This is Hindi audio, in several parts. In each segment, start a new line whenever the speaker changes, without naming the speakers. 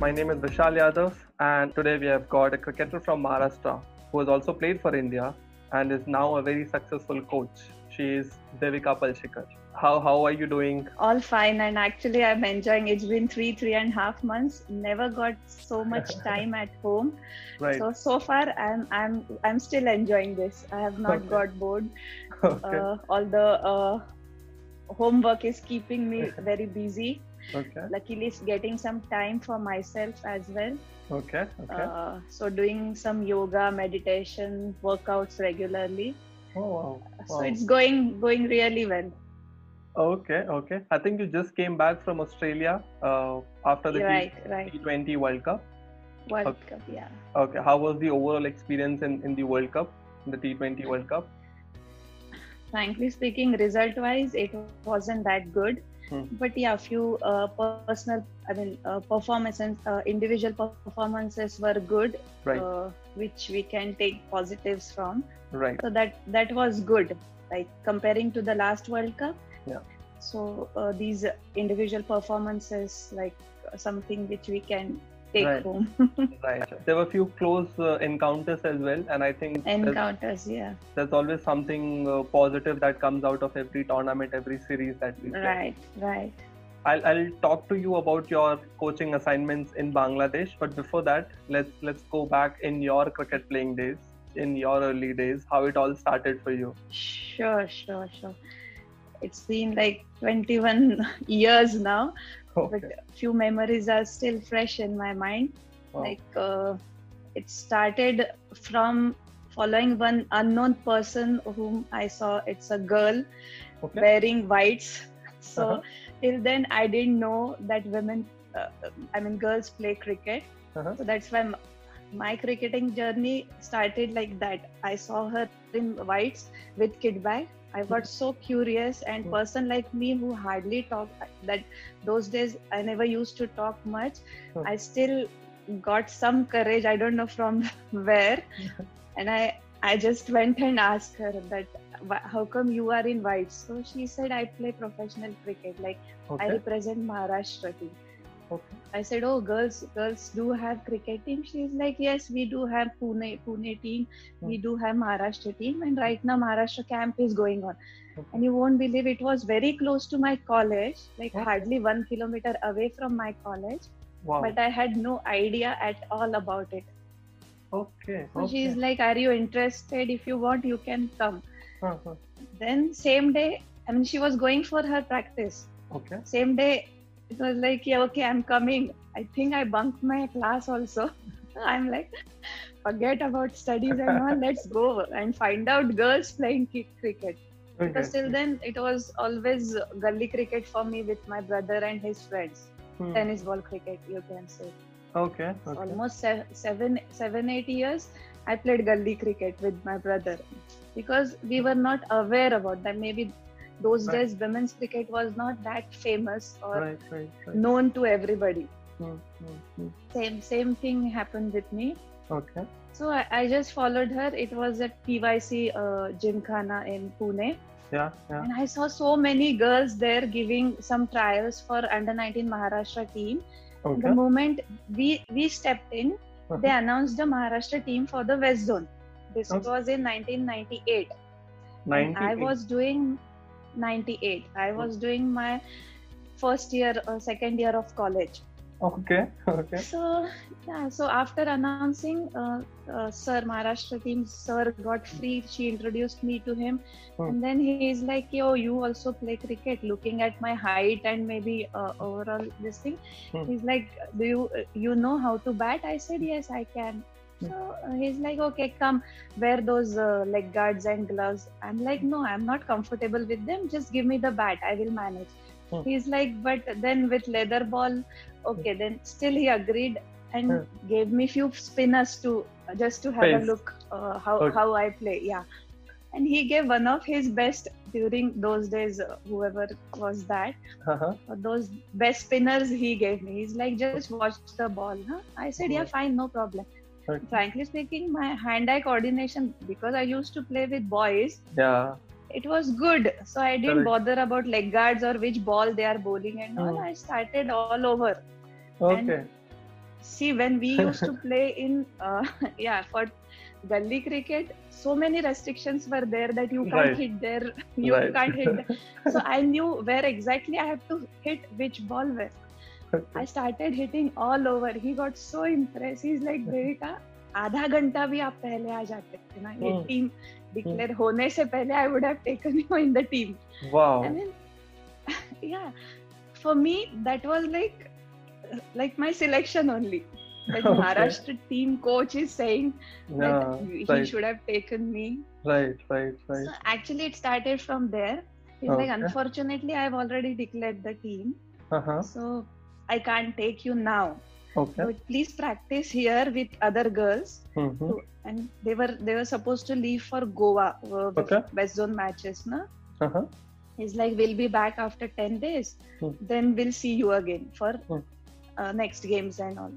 My name is Vishal Yadav, and today we have got a cricketer from Maharashtra who has also played for India and is now a very successful coach. She is Devika Palshikar. How, how are you doing?
All fine, and actually, I'm enjoying It's been three, three and a half months. Never got so much time at home. Right. So, so far, I'm, I'm, I'm still enjoying this. I have not okay. got bored. Okay. Uh, all the uh, homework is keeping me very busy okay luckily it's getting some time for myself as well
okay okay uh,
so doing some yoga meditation workouts regularly oh wow. wow. so it's going going really well
okay okay i think you just came back from australia uh, after the right, T- right. t20
world cup world okay. cup yeah
okay how was the overall experience in, in the world cup the t20 world cup
frankly speaking result wise it wasn't that good Mm-hmm. But yeah, a few uh, personal, I mean, uh, performances, uh, individual performances were good, right. Uh, which we can take positives from.
Right.
So that that was good, like comparing to the last World Cup. Yeah. So uh, these individual performances, like something which we can take right. home.
right. There were a few close uh, encounters as well, and I think
encounters, there's, yeah.
There's always something uh, positive that comes out of every tournament, every series that we play. Right, right. I'll, I'll talk to you about your coaching assignments in Bangladesh, but before that, let's let's go back in your cricket playing days, in your early days, how it all started for you.
Sure, sure, sure. It's been like 21 years now, okay. but few memories are still fresh in my mind. Wow. Like uh, it started from following one unknown person whom I saw. It's a girl okay. wearing whites. So uh-huh. till then, I didn't know that women, uh, I mean, girls play cricket. Uh-huh. So that's why my, my cricketing journey started like that. I saw her in whites with kid bag I got so curious and hmm. person like me who hardly talk that those days I never used to talk much. Hmm. I still got some courage. I don't know from where, and I I just went and asked her that how come you are in white. So she said I play professional cricket. Like okay. I represent Maharashtra team. Okay. I said, "Oh, girls, girls do have cricket team." She's like, "Yes, we do have Pune Pune team, we hmm. do have Maharashtra team, and right now Maharashtra camp is going on." Okay. And you won't believe it was very close to my college, like hardly one kilometer away from my college. Wow. But I had no idea at all about
it. Okay. So
she's like, "Are you interested? If you want, you can come." Uh-huh. Then same day, I mean, she was going for her practice. Okay. Same day, it was like, yeah, okay, I'm coming. I think I bunked my class also. I'm like, forget about studies and all, let's go and find out girls playing cricket. Okay. Because till then, it was always gully cricket for me with my brother and his friends. Hmm. Tennis ball cricket, you can say.
Okay. okay.
Almost se- seven, seven, eight years, I played gully cricket with my brother because we were not aware about that. Maybe those right. days, women's cricket was not that famous or right, right, known to everybody. mm Same same thing happened with me.
Okay.
So I, I just followed her. It was at PYC uh, Gymkhana in Pune. Yeah, yeah. And I saw so many girls there giving some trials for under 19 Maharashtra team. Okay. The moment we we stepped in, uh-huh. they announced the Maharashtra team for the West Zone. This okay. was in 1998. 98. I was doing 98 i hmm. was doing my first year or uh, second year of college
okay okay
so yeah so after announcing uh, uh, sir maharashtra team sir got free she introduced me to him hmm. and then he is like yo you also play cricket looking at my height and maybe uh, overall this thing hmm. he's like do you uh, you know how to bat i said yes i can so uh, he's like, okay, come wear those uh, leg guards and gloves. I'm like, no, I'm not comfortable with them. Just give me the bat. I will manage. Hmm. He's like, but then with leather ball, okay, then still he agreed and hmm. gave me few spinners to uh, just to have Pace. a look uh, how okay. how I play. Yeah, and he gave one of his best during those days. Uh, whoever was that, uh-huh. those best spinners he gave me. He's like, just watch the ball. Huh? I said, yeah, hmm. fine, no problem Frankly speaking, my hand-eye coordination because I used to play with boys. Yeah. It was good, so I didn't Correct. bother about leg guards or which ball they are bowling and all. Hmm. I started all
over. Okay. And
see, when we used to play in, uh, yeah, for gully cricket, so many restrictions were there that you can't right. hit there, you right. can't hit. There. So I knew where exactly I have to hit which ball where. I started hitting all over. He got so impressed. He's like, Devika, आधा घंटा भी आप you आ जाते थे ना ये टीम डिक्लेयर होने से पहले I would have taken you in the team wow I mean yeah for me like my
selection
only.
Like okay.
Maharashtra team coach is saying that he should have taken me. Right, right, right. actually, it started from there. He's like unfortunately, I've already declared the team. Uh-huh. So I can't take you now. Okay. So please practice here with other girls. Mm-hmm. So, and they were they were supposed to leave for Goa uh, okay. West Zone matches, na? Uh-huh. He's like, we'll be back after ten days. Mm. Then we'll see you again for mm. uh, next games and all.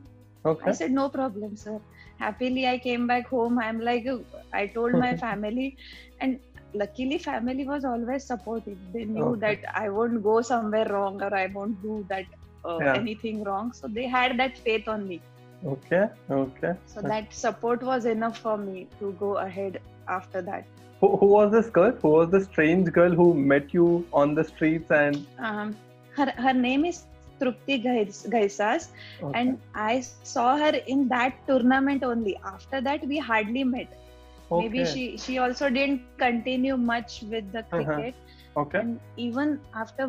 Okay. I said no problem, sir. Happily, I came back home. I'm like, I told my hmm. family, and luckily family was always supportive they knew okay. that i won't go somewhere wrong or i won't do that uh, yeah. anything wrong so they had that faith on me
okay okay
so okay. that support was enough for me to go ahead after that
who, who, was this girl who was the strange girl who met you on the streets and um,
her, her name is Trupti Gaisas okay. and I saw her in that tournament only after that we hardly met okay. maybe she she also didn't continue much with the uh-huh. cricket uh-huh Okay. And even after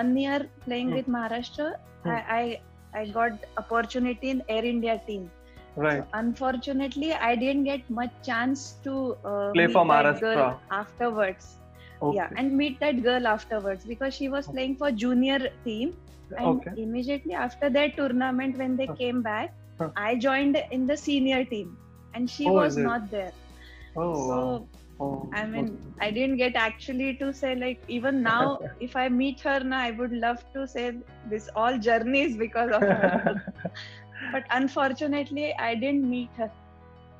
one year playing mm. with Maharashtra, mm. I, I, I got opportunity in Air India team. Right. So unfortunately, I didn't get much chance to
uh, play for Maharashtra
afterwards. Okay. Yeah, and meet that girl afterwards because she was playing for junior team. And okay. immediately after that tournament, when they came back, I joined in the senior team, and she oh, was not there. Oh. So, wow Oh, I mean, okay. I didn't get actually to say like even now, if I meet her now, I would love to say this all journeys because of her. but unfortunately, I didn't meet her.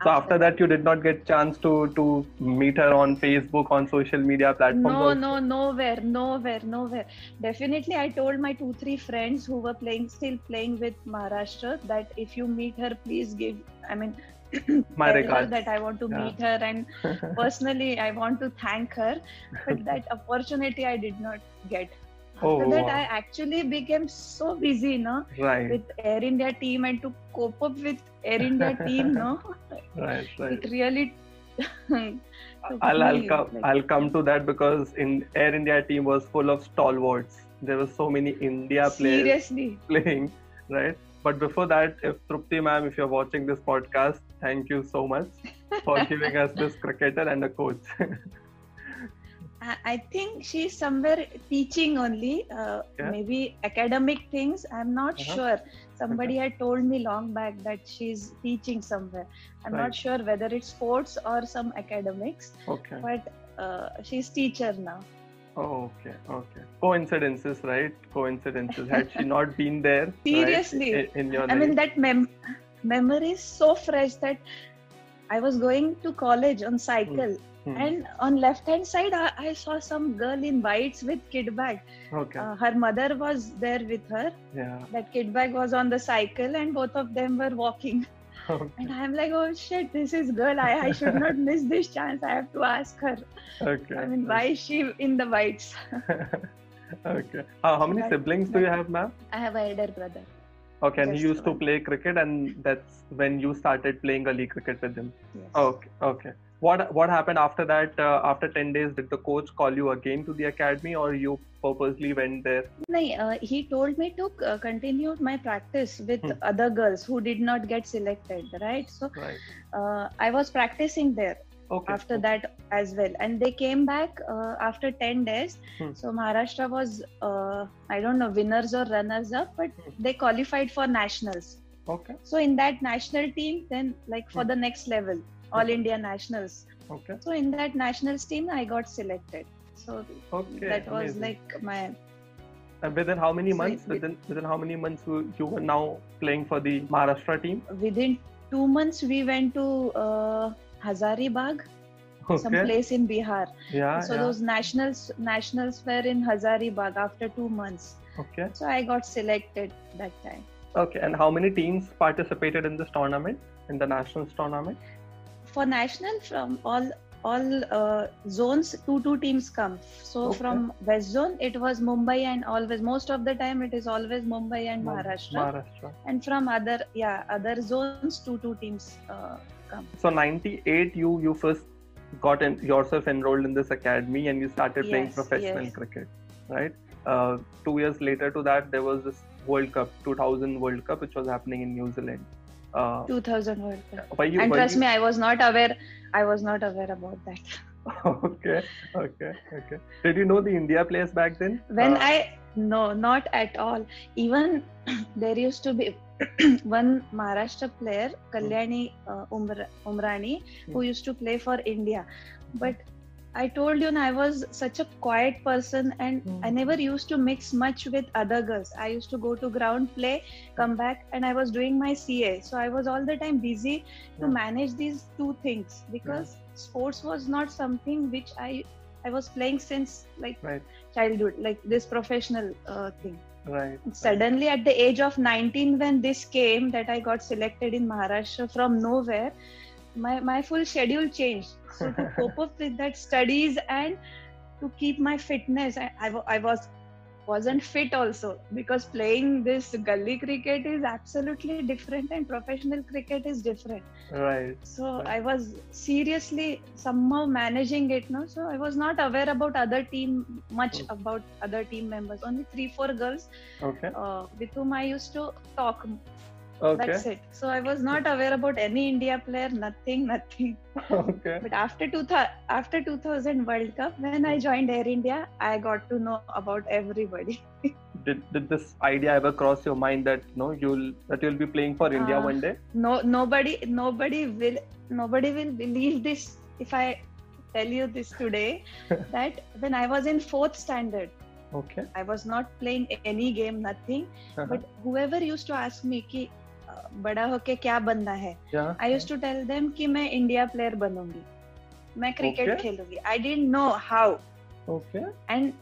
So after, after that, you did not get chance to to meet her on Facebook on social media platforms.
No, also. no, nowhere, nowhere, nowhere. Definitely, I told my two three friends who were playing still playing with Maharashtra that if you meet her, please give. I mean, my regard that i want to yeah. meet her and personally i want to thank her but that opportunity i did not get after oh. that wow. i actually became so busy no right. with air india team and to cope up with air india team no right, right. it really
I'll, I'll, come, I'll come to that because in Air India team was full of stalwarts. There were so many India players Seriously? playing, right? But before that, if Trupti ma'am, if you're watching this podcast, thank you so much for giving us this cricketer and a coach.
I think she's somewhere teaching only, uh, yeah. maybe academic things. I'm not uh-huh. sure. Somebody had told me long back that she's teaching somewhere. I'm right. not sure whether it's sports or some academics.
Okay.
But uh, she's teacher now. Oh,
okay, okay. Coincidences, right? Coincidences. Had she not been there,
seriously, right? in, your I life? mean, that mem- memory is so fresh that I was going to college on cycle, hmm, hmm. and on left hand side, I, I, saw some girl in whites with kid bag. Okay. Uh, her mother was there with her. Yeah. That kid bag was on the cycle, and both of them were walking. Okay. And I'm like, oh shit, this is good. I, I should not miss this chance. I have to ask her. Okay. I mean, why is she in the whites?
okay. Uh, how many siblings do you
have,
ma'am? I
have an elder brother.
Okay, and Just he used one. to play cricket, and that's when you started playing gully cricket with him. Yes. Okay, okay what what happened after that? Uh, after ten days, did the coach call you again to the academy, or you purposely went there?
No, uh, he told me to uh, continue my practice with hmm. other girls who did not get selected. Right, so right. Uh, I was practicing there. Okay. after that as well and they came back uh, after 10 days hmm. so maharashtra was uh, i don't know winners or runners up but hmm. they qualified for nationals okay so in that national team then like for hmm. the next level all India nationals. Okay. So in that nationals team, I got selected. So okay, that was amazing. like my.
And within how many so months? Within within how many months you, you were now playing for the Maharashtra team?
Within two months, we went to uh, Hazaribagh. Okay. some place in Bihar. Yeah. So yeah. those nationals nationals were in Hazaribagh after two months. Okay. So I got selected that time.
Okay. And how many teams participated in this tournament in the nationals tournament?
for national from all all uh, zones two two teams come so okay. from west zone it was mumbai and always most of the time it is always mumbai and maharashtra, maharashtra. and from other yeah other zones two two teams uh, come
so 98 you you first got in, yourself enrolled in this academy and you started yes, playing professional yes. cricket right uh, two years later to that there was this world cup 2000 world cup which was happening in new zealand
uh, 2000 World Cup. you, and trust you... me, I was not aware. I was not aware about that.
okay, okay, okay. Did you know the India players back then?
When uh, I no, not at all. Even there used to be one Maharashtra player, Kalyani hmm. uh, Umra, Umrani, who hmm. used to play for India, but I told you, I was such a quiet person and mm. I never used to mix much with other girls. I used to go to ground, play, come hmm. back, and I was doing my CA. So I was all the time busy to manage these two things because yeah. sports was not something which I I was playing since like right. childhood, like this professional uh, thing. Right. And suddenly, right. at the age of 19, when this came, that I got selected in Maharashtra from nowhere, my my full schedule changed so to cope up with that studies and to keep my fitness I, I, I was wasn't fit also because playing this gully cricket is absolutely different and professional cricket is different right so right. i was seriously somehow managing it no so i was not aware about other team much mm. about other team members only three four girls okay uh, with whom i used to talk Okay. That's it. So I was not aware about any India player, nothing, nothing. Okay. But after two th- after 2000 World Cup, when I joined Air India, I got to know about everybody.
did, did this idea ever cross your mind that you no, you'll that you'll be playing for India uh, one day? No,
nobody, nobody will, nobody will believe this if I tell you this today. that when I was in fourth standard, okay i was not playing any game nothing uh-huh. but whoever used to ask me ki बड़ा होके क्या बनना है I use to tell them कि मैं इंडिया प्लेयर बनूंगी मैं क्रिकेट okay. खेलूंगी I dent know how and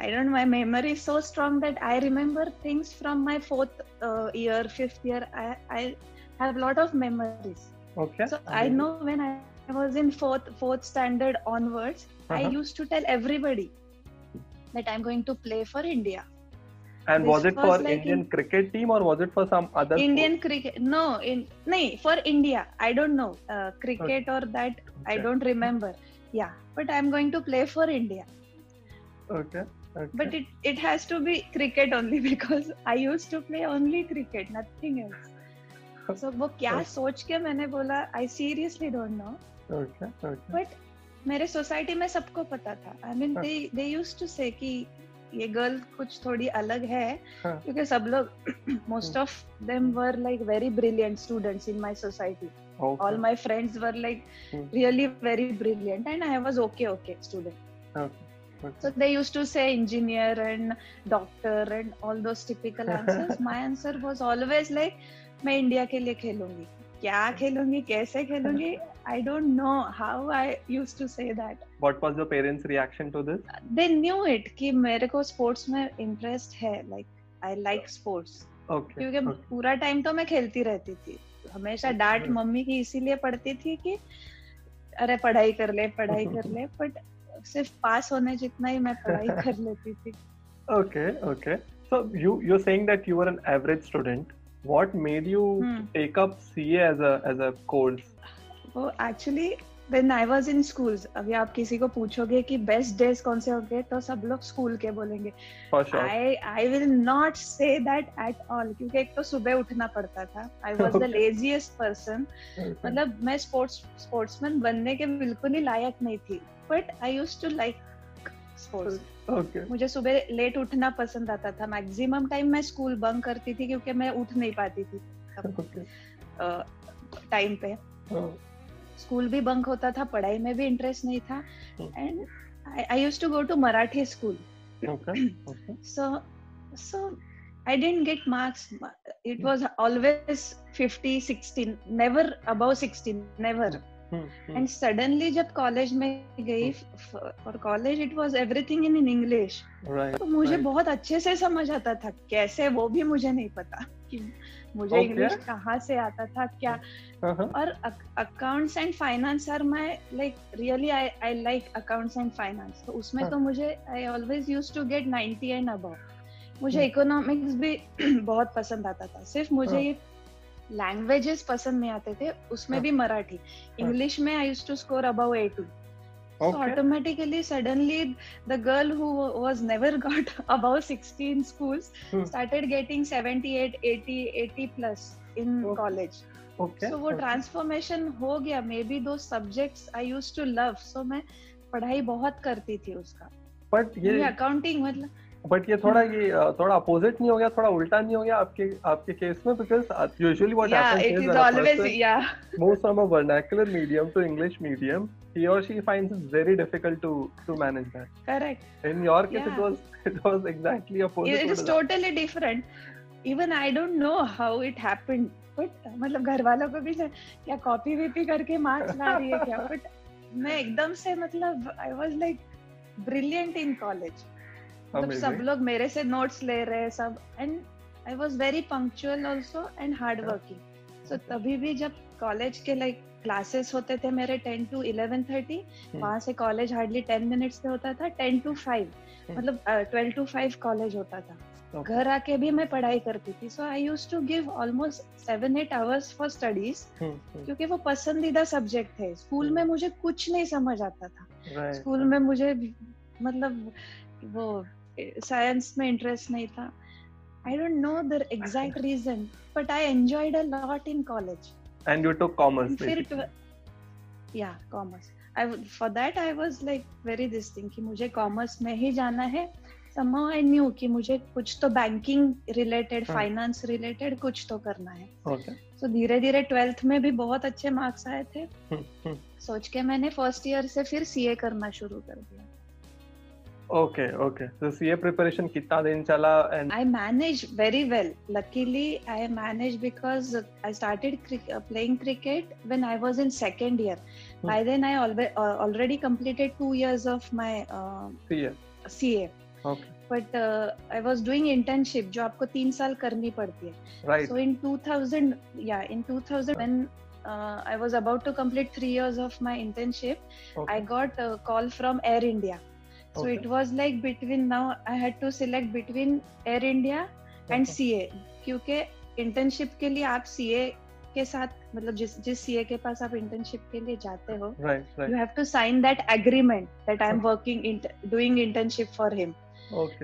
I don't my memory so strong that I remember things from my fourth year fifth year I have lot of memories okay so i know when i was in fourth fourth standard onwards uh-huh. i used to tell everybody that i'm going to play for india
And this was it was
for
like Indian in, cricket team or was it for some other?
Indian sport? cricket? No, in no, for India. I don't know uh, cricket okay. or that. Okay. I don't remember. Yeah, but I'm going to play for India.
Okay. okay. But it it
has to be cricket only because I used to play only cricket, nothing else. So वो क्या सोच के मैंने बोला I seriously don't know. Okay. Okay. But मेरे सोसाइटी में सबको पता था I mean okay. they they used to say कि ये गर्ल कुछ थोड़ी अलग है हाँ. क्योंकि सब लोग most of them were like very brilliant students in my society all my friends were like really very brilliant and I was okay okay student so they used to say engineer and doctor and all those typical answers my answer was always like मैं इंडिया के लिए खेलूंगी. क्या अच्छा। खेलूंगी कैसे खेलूंगी I don't know how I use to say that what was your parents reaction to this they knew it कि मेरे को स्पोर्ट्स में इंटरेस्ट है like I like sports okay क्योंकि पूरा टाइम तो मैं खेलती रहती थी हमेशा डांट hmm. मम्मी
की इसीलिए पड़ती थी कि अरे पढ़ाई कर ले पढ़ाई कर ले बट सिर्फ पास होने जितना ही मैं पढ़ाई कर लेती थी okay okay so you you are saying that you are an average student what made you hmm. take up CA as a as a course?
Oh, actually, when I was in schools, अभी आप किसी को पूछोगे कि best days कौन से होंगे तो सब लोग school के बोलेंगे. For sure. I I will not say that at all क्योंकि एक तो सुबह उठना पड़ता था. I was okay. the laziest person. Okay. मतलब मैं sports sportsman बनने के बिल्कुल ही लायक नहीं थी. But I used to like sports okay. मुझे सुबह लेट उठना पसंद आता था मैक्सिमम टाइम मैं स्कूल बंक करती थी क्योंकि मैं उठ नहीं पाती थी टाइम okay. पे स्कूल oh. भी बंक होता था पढ़ाई में भी इंटरेस्ट नहीं था and I use to go to Marathi school so so I didn't get marks it was always fifty sixteen never above sixteen never and hmm, suddenly hmm. जब कॉलेज में गई हम्म। और college it was everything in in English तो मुझे right. बहुत अच्छे से समझ आता था कैसे वो भी मुझे नहीं पता कि मुझे इंग्लिश okay. कहाँ से आता था क्या uh-huh. और accounts and finance are my like really I I like accounts and finance तो उसमें uh-huh. तो मुझे I always use to get ninety and about मुझे इकोनॉमिक्स भी बहुत पसंद आता था सिर्फ मुझे ये uh-huh. लैंग्वेजेस पसंद नहीं आते थे उसमें हाँ। भी मराठी इंग्लिश हाँ। में आई यूज टू स्कोर अब ए to automatically suddenly the girl who was never seventy plus in college वो ट्रांसफॉर्मेशन हो गया मे बी दो subject I use to love so मैं पढ़ाई बहुत करती थी उसका
बट ये अकाउंटिंग मतलब बट ये थोड़ा ये थोड़ा अपोजिट नहीं हो गया थोड़ा उल्टा नहीं हो गया आपके आपके केस में because usually what happens is always या most of a vernacular medium to English medium ही और she finds it very difficult to
to manage that correct in your case it was it was exactly opposite it is totally different even I don't know how it happened but मतलब घर वालों को भी क्या कॉपी वीपी करके मार्क्स ला रही है क्या बट मैं एकदम से मतलब I was like brilliant in college हाँ, मतलब सब लोग मेरे से नोट्स ले रहे हैं सब and I was very punctual also and hard working so तभी भी जब कॉलेज के लाइक क्लासेस होते थे मेरे टेन टू इलेवन थर्टी वहां से कॉलेज हार्डली टेन मिनट्स पे होता था टेन टू फाइव मतलब ट्वेल्व टू फाइव कॉलेज होता था okay. घर आके भी मैं पढ़ाई करती थी so I use to give almost seven eight hours for studies क्योंकि वो पसंदीदा सब्जेक्ट थे स्कूल में हम्म। मुझे कुछ नहीं समझ आता था right. स्कूल में मुझे मतलब वो साइंस में इंटरेस्ट नहीं था I don't know the exact reason but I enjoyed a lot in college and you took commerce फिर या commerce I for that I was like very this thing कि मुझे कॉमर्स में ही जाना है समहाउ आई न्यू कि मुझे कुछ तो बैंकिंग रिलेटेड फाइनेंस रिलेटेड कुछ तो करना है तो धीरे धीरे ट्वेल्थ में भी बहुत अच्छे मार्क्स आए थे हम्म, हम्म. सोच के मैंने फर्स्ट ईयर से फिर सीए करना शुरू कर दिया ओके ओके तो सीए प्रिपरेशन कितना दिन चला and I manage very well luckily I manage because I started playing cricket when I was in second year by then I already completed two years of my CA CA okay but I was doing internship जो आपको तीन साल करनी पड़ती है सो इन टू थाउजेंड या in two thousand I was about to complete three years of my internship I got call from Air India So okay. it was like between now I had to select between Air India and okay. CA क्योंकि इंटर्नशिप के लिए आप CA के साथ मतलब जिस जिस सीए के पास आप इंटर्नशिप के लिए जाते हो you have to sign that agreement that I am working doing internship for him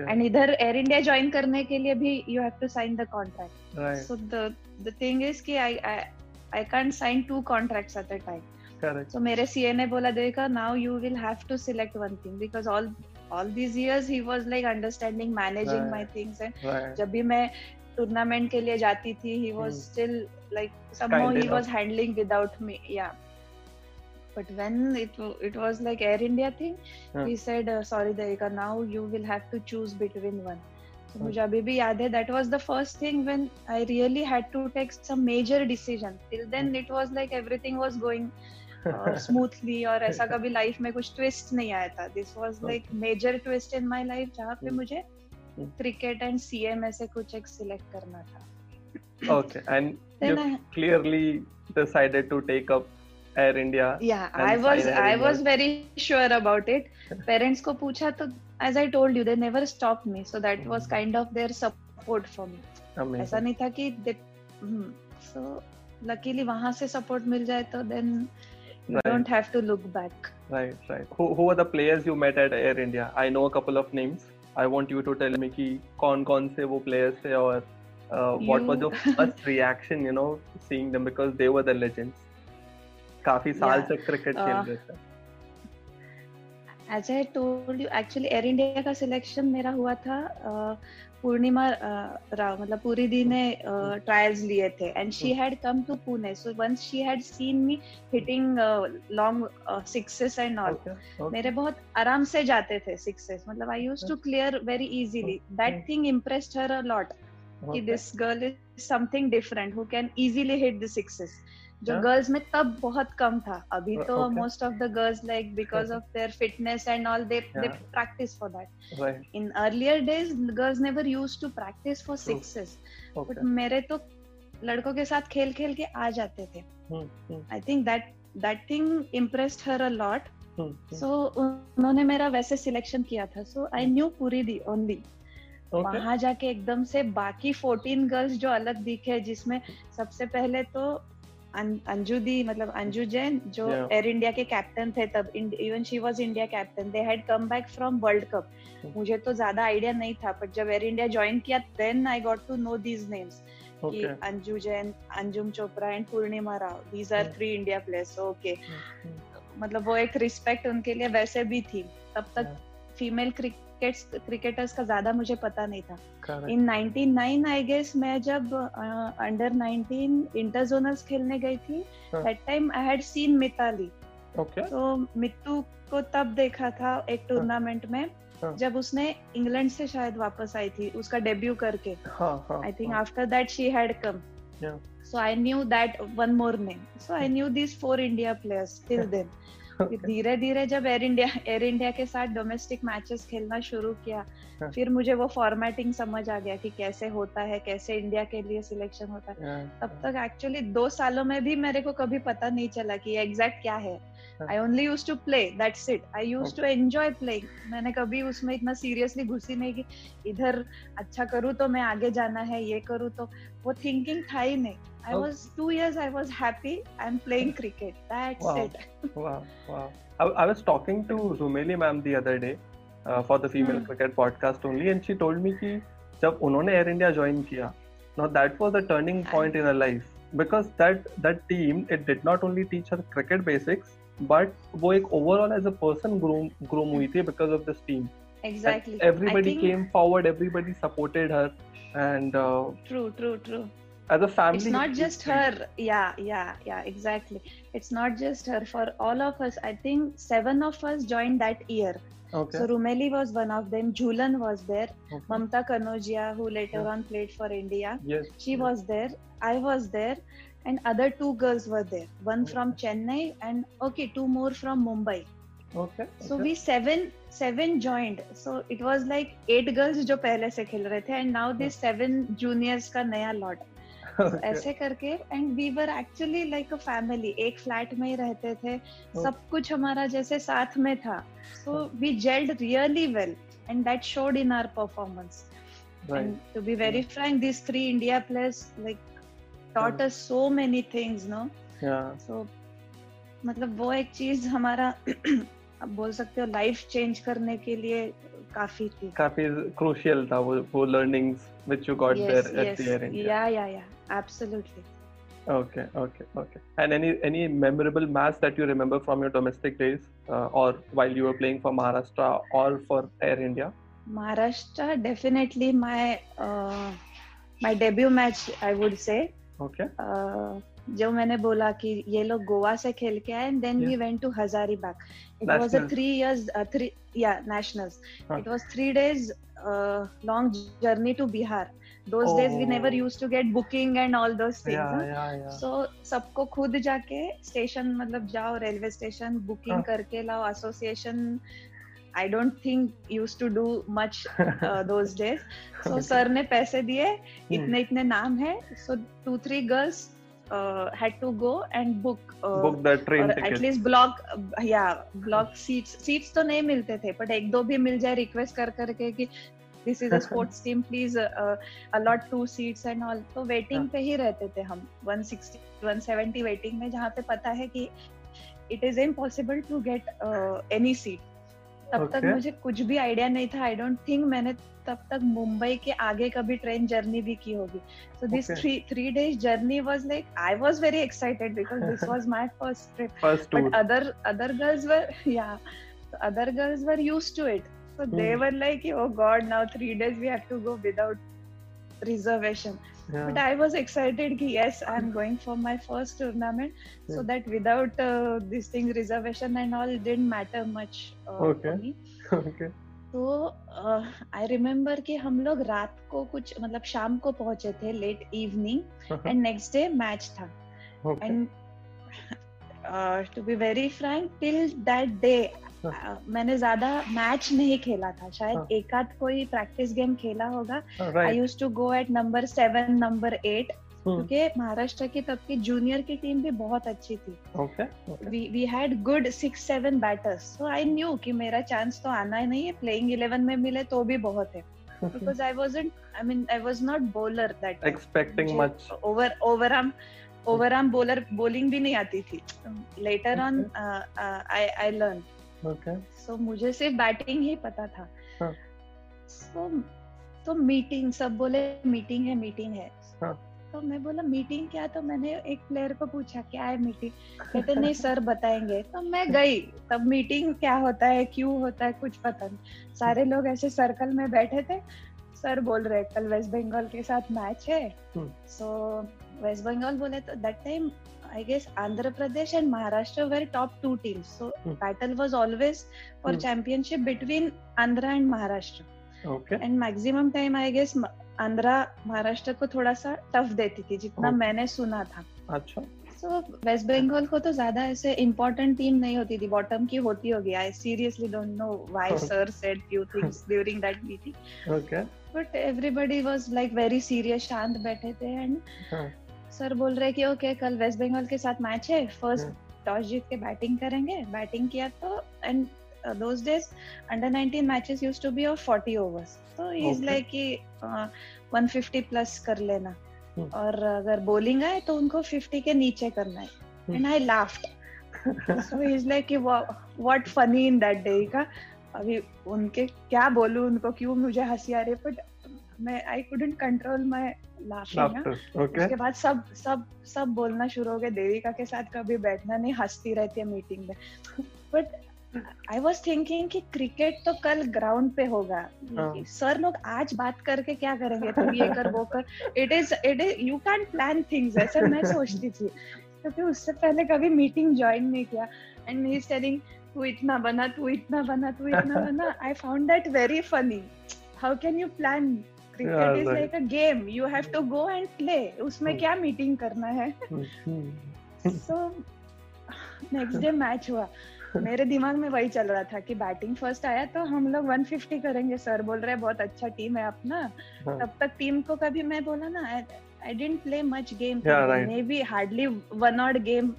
and इधर एयर इंडिया ज्वाइन करने के लिए भी you have to sign the contract so the thing is की I I can't sign two contract at a time correct so mere ca ne bola devika now you will have to select one thing because all all these years he was like understanding managing right. my things and right. जब भी मैं टूर्नामेंट के लिए जाती थी he was he was still like somehow he was handling without me yeah but when it it was like air india thing hmm. he said uh, sorry Devika now you will have to choose between one so मुझे अभी भी याद है that was the first thing when I really had to take some major decision till then hmm. it was like everything was going smoothly और ऐसा कभी लाइफ में कुछ ट्विस्ट नहीं आया था this was like major twist in my life जहाँ पे hmm. मुझे क्रिकेट एंड सीएम ऐसे कुछ एक सिलेक्ट करना था okay and you clearly decided to take up air India या I was I was very sure about it parents को पूछा तो as I told you they never stop me so that was kind of their support for me ऐसा नहीं था कि सो लकीली वहां से सपोर्ट मिल जाए तो then You right. don't have to look back.
Right, right. Who, who are the players you met at Air India? I know a couple of names. I want you to tell me ki कौन कौन se wo players se और uh, what was your first reaction you know seeing them because they were the legends. काफी साल से क्रिकेट खेल uh, रहे थे.
As I told you actually air India का सिलेक्शन मेरा हुआ था पूर्णिमा राव मतलब पूरी दी ने ट्रायल्स लिए थे and she had come to Pune so once she had seen me hitting long sixes and all मेरे बहुत आराम से जाते थे सिक्सेस मतलब I use to clear very easily that thing impressed her a lot कि this girl is something different who can easily hit the sixes जो गर्ल्स अच्छा। में तब बहुत कम था अभी तो most of the girls like because of their fitness and all they they practice for that in earlier days girls never use to practice for sixes but मेरे तो लड़कों के साथ खेल खेल के आ जाते थे I think that that thing impressed her a lot so उन्होंने मेरा वैसे सिलेक्शन किया था सो आई न्यू पूरी दी ओनली वहां जाके एकदम से बाकी फोर्टीन गर्ल्स जो अलग दिखे जिसमें सबसे पहले तो अं, अंजू दी मतलब अंजू जैन जो एयर इंडिया के कैप्टन थे तब even she was India captain they had come back from world cup मुझे तो ज्यादा आइडिया नहीं था बट जब एयर इंडिया ज्वाइन किया then I got to know these names कि Anju Jain Anjum Chopra and Purnima Rao these are three India players okay मतलब वो एक रिस्पेक्ट उनके लिए वैसे भी थी तब तक फीमेल क्रिकेट क्रिकेट क्रिकेटर्स का ज्यादा मुझे पता नहीं था इन 99 आई गेस मैं जब अंडर नाइनटीन इंटर जोनल्स खेलने गई थी that time I had seen Mithali तो मित्तू को तब देखा था एक टूर्नामेंट हाँ। में हाँ। जब उसने इंग्लैंड से शायद वापस आई थी उसका डेब्यू करके I think after that she had come so I knew that one more name so I knew this four India players till then धीरे धीरे जब एयर इंडिया एयर इंडिया के साथ डोमेस्टिक मैचेस खेलना शुरू किया हाँ। फिर मुझे वो फॉर्मेटिंग समझ आ गया कि कैसे होता है कैसे इंडिया के लिए सिलेक्शन होता है हाँ, तब हाँ। तक एक्चुअली दो सालों में भी मेरे को कभी पता नहीं चला कि एग्जैक्ट क्या है I only use to play that's it I use to enjoy playing मैंने कभी उसमें इतना सीरियसली घुसी नहीं कि इधर अच्छा करूँ तो मैं आगे जाना है ये करूँ तो वो थिंकिंग था ही नहीं I was two years I was happy I am playing cricket that's
it I was talking to Rumeli ma'am the other day uh, for the female hmm. cricket podcast only and she told me कि जब उन्होंने एयर इंडिया ज्वाइन किया now that was a turning point in her life because that that team it did not only teach her cricket basics but वो एक overall as a person groom हुई थी because of
this team exactly everybody came
forward everybody supported her and true true true
as a family it's not just her yeah yeah yeah exactly it's not just her for all of us i think seven of us joined that year okay. so rumeli was one of them julan was there okay. mamta kanojia who later on played for india yes she was there i was there and other two girls were there one okay. from chennai and okay two more from mumbai okay so okay. we seven seven joined so it was like eight girls jo pehle se khel rahe the and now this seven juniors ka naya lot okay. ऐसे करके and we were actually like a family एक फ्लैट में ही रहते थे okay. सब कुछ हमारा जैसे साथ में था so we gelled really well and that showed in our performance to be very frank this three India players like taught us so many things no so मतलब वो एक चीज हमारा आप बोल सकते हो लाइफ चेंज करने के लिए काफी थी काफी
क्रूशियल था वो वो learnings which
you got there at the airing या या या absolutely Okay, okay, okay. And any any memorable
match that you remember from your domestic days, uh, or while you were playing for Maharashtra or for Air India?
Maharashtra definitely my uh, my debut match, I would say. Okay जो मैंने बोला कि ये लोग गोवा से खेल के आए and then we went to Hazaribagh it was a three years three या nationals it was three days long journey to Bihar those days we never use to get booking and all all those things सबको खुद जाके स्टेशन मतलब जाओ रेलवे स्टेशन बुकिंग करके लाओ association I don't think use to do much those days so sir ने पैसे दिए hmm. इतने इतने नाम है so two three girls uh, had to go and book uh, book the train ticket. at least block uh, yeah block seats seats तो नहीं मिलते थे बट एक दो भी मिल जाए रिक्वेस्ट कर करके कि this is a sports team please allot two seats and all तो वेटिंग हाँ। पे ही रहते थे हम 160 170 वेटिंग में जहाँ पे पता है कि it is impossible to get any seat तब okay. तक मुझे कुछ भी आइडिया नहीं था आई डोंट थिंक मैंने तब तक मुंबई के आगे कभी ट्रेन जर्नी भी की होगी so this three days journey was like I was very excited because this was my first trip but other other girls were या other girls were used to it so they were like oh God now three days we have to go without reservation yeah. but i was excited yes i'm going for my first tournament yeah. so that without uh, this thing reservation and all didn't matter much uh, okay. for me okay. तो आई रिमेम्बर कि हम लोग रात को कुछ मतलब शाम को पहुंचे थे late evening and next day match था and to be very frank till that day हाँ। मैंने ज्यादा मैच नहीं खेला था शायद हाँ. एक आध कोई प्रैक्टिस गेम खेला होगा I use to go at number seven number eight क्योंकि महाराष्ट्र की तब की जूनियर की टीम भी बहुत अच्छी थी we had good six seven batters so I knew कि मेरा चांस तो आना ही नहीं है प्लेइंग इलेवन में मिले तो भी बहुत है because because I I mean I was not bowler that expecting much over over over over overarm bowler bowling भी नहीं आती थी later on I I learn so okay. so, मुझे सिर्फ बैटिंग ही पता था सो हाँ। so, तो मीटिंग सब बोले मीटिंग है मीटिंग है huh. हाँ। तो मैं बोला मीटिंग क्या तो मैंने एक प्लेयर को पूछा क्या है मीटिंग कहते नहीं सर बताएंगे तो मैं गई तब मीटिंग क्या होता है क्यों होता है कुछ पता नहीं सारे लोग ऐसे सर्कल में बैठे थे सर बोल रहे कल वेस्ट बंगाल के साथ मैच है सो हाँ। so, West Bengal bole to that time I guess Andhra Pradesh and Maharashtra were top two teams. So mm. battle was always for mm. championship between Andhra and Maharashtra. Okay. And maximum time I guess Andhra Maharashtra को थोड़ा सा टफ देती थी जितना okay. मैंने सुना था. अच्छा. सो वेस्ट बंगाल को तो ज्यादा ऐसे इम्पोर्टेंट टीम नहीं होती थी बॉटम की होती होगी I seriously don't know why sir said few things during that meeting okay but everybody was like very serious शांत बैठे थे एंड सर बोल रहे कि ओके कल वेस्ट बंगाल के साथ मैच है फर्स्ट टॉस हाँ। जीत के बैटिंग करेंगे बैटिंग किया तो and those days under 19 matches used to be of 40 overs तो he's okay. like कि 150 uh, प्लस कर लेना हाँ। और अगर बॉलिंग आए तो उनको 50 के नीचे करना है and I laughed so is like कि what funny in that day का अभी उनके क्या बोलूं उनको क्यों मुझे हंसी आ रही है बट मैं I couldn't control my laughter उसके बाद सब सब सब बोलना शुरू हो गया देविका के साथ कभी बैठना नहीं हंसती रहती है मीटिंग में बट आई वॉज थिंकिंग कि क्रिकेट तो कल ग्राउंड पे होगा सर हाँ। लोग आज बात करके क्या करेंगे तुम ये कर वो कर it is it is you can plan things ऐसा मैं सोचती थी क्योंकि उससे पहले कभी मीटिंग ज्वाइन नहीं किया एंड मी स्टेलिंग तू इतना बना तू इतना बना तू इतना बना I found that very funny how can you plan cricket is like a game you have to go and play उसमें हाँ। क्या मीटिंग करना है सो नेक्स्ट डे मैच हुआ मेरे दिमाग में वही चल रहा था कि बैटिंग फर्स्ट आया तो हम लोग 150 करेंगे सर बोल रहे बहुत अच्छा टीम है अपना हाँ। तब तक टीम को कभी मैं बोला ना I didn't play much game maybe hardly one odd game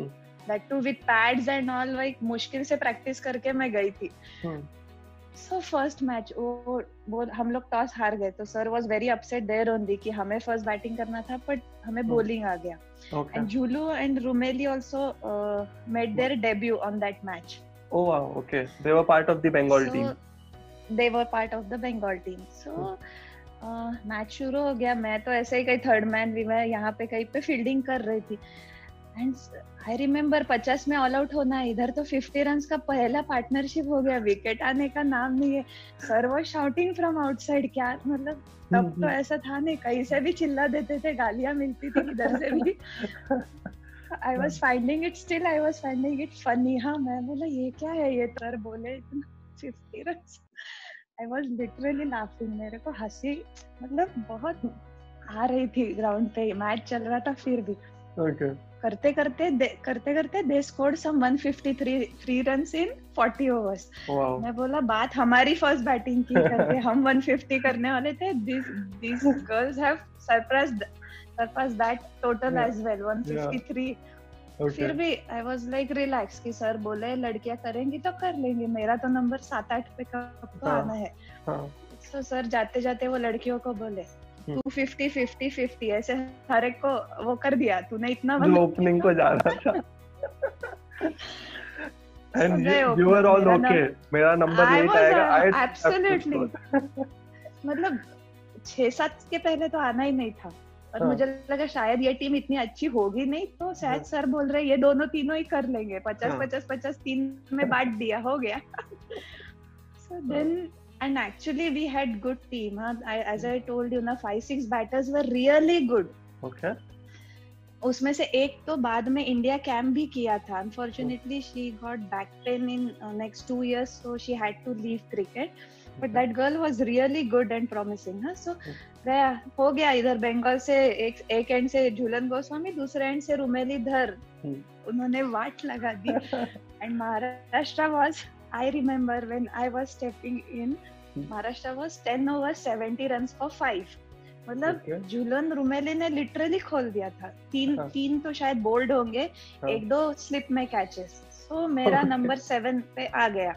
like two with pads and all like मुश्किल से प्रैक्टिस करके मैं गई थी hmm. सो फर्स्ट मैच वो वो हम लोग टॉस हार गए तो sir was very upset there on the कि हमें फर्स्ट बैटिंग करना था बट हमें बॉलिंग hmm. आ गया and Jhulan and Rumeli also made their debut on that match
oh wow okay they were part of the Bengal
team they were part of the Bengal team so match शुरू हो गया मैं तो ऐसे ही कहीं थर्ड मैन भी मैं यहाँ पे कहीं पे फील्डिंग कर रही थी एंड आई रिमेम्बर पचास में ऑल आउट होना इधर तो फिफ्टी रन का पहला पार्टनरशिप हो गया विकेट आने का नाम नहीं है सर वो शाउटिंग फ्रॉम आउटसाइड क्या मतलब तब तो ऐसा था नहीं कहीं से भी चिल्ला देते थे गालियां मिलती थी इधर से भी I was finding it still I was finding it funny हाँ मैं बोला ये क्या है ये सर बोले fifty run I was literally laughing मेरे को हंसी मतलब बहुत आ रही थी ग्राउंड पे मैच चल रहा था फिर भी करते करते करते करते they scored some 153 three run in 40 overs मैं बोला बात हमारी फर्स्ट बैटिंग की करके हम 150 करने वाले थे this this girls have surprise that total as well 153 Okay. फिर भी आई वॉज लाइक रिलैक्स कि सर बोले लड़कियां करेंगी तो कर लेंगे मेरा तो नंबर सात आठ पे कब हाँ, आना है हाँ. सर जाते जाते वो लड़कियों को बोले हम्म। तू फिफ्टी फिफ्टी फिफ्टी ऐसे हर एक को वो कर दिया तूने इतना
ओपनिंग मतलब को जा रहा था and you, you were all okay मेरा नंबर लेट आएगा एब्सोल्युटली
मतलब छह सात के पहले तो आना ही नहीं था और हाँ। मुझे लगा शायद ये टीम इतनी अच्छी होगी नहीं तो शायद हाँ। सर बोल रहे ये दोनों तीनों ही कर लेंगे पचास हाँ। पचास पचास तीन में बांट दिया हो गया so so then and actually we had good team huh? I, as i told you na five six batters were really good okay उसमें से एक तो बाद में इंडिया कैम्प भी किया था unfortunately she got back pain in next two years so she had to leave cricket but that girl was really good and promising हाँ सो हो गया इधर बंगाल से एक एक एंड से झूलन गोस्वामी दूसरे एंड से रुमेली धर hmm. उन्होंने वाट लगा दी and Maharashtra was I remember when I was stepping in, hmm. Maharashtra was 10 over 70 runs for 5. मतलब जुलन रुमेले ने लिटरली खोल दिया था तीन हाँ। तीन तो शायद बोल्ड होंगे हाँ। एक दो स्लिप में कैचेस सो मेरा नंबर सेवन पे आ गया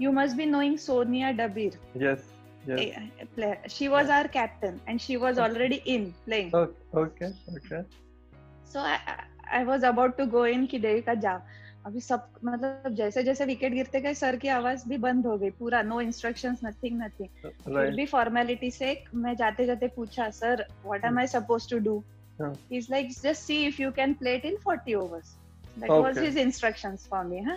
you must be knowing Sonia Dabir yes she was our captain and she was already in playing okay
okay so I was
about to go in कि देविका जा अभी सब मतलब जैसे जैसे विकेट गिरते गए सर की आवाज भी बंद हो गई पूरा नो इंस्ट्रक्शन नथिंग नथिंग फिर भी फॉर्मेलिटी से मैं जाते जाते पूछा sir what am I suppose to do is like just see if you can play it in forty overs that was his instructions for me हां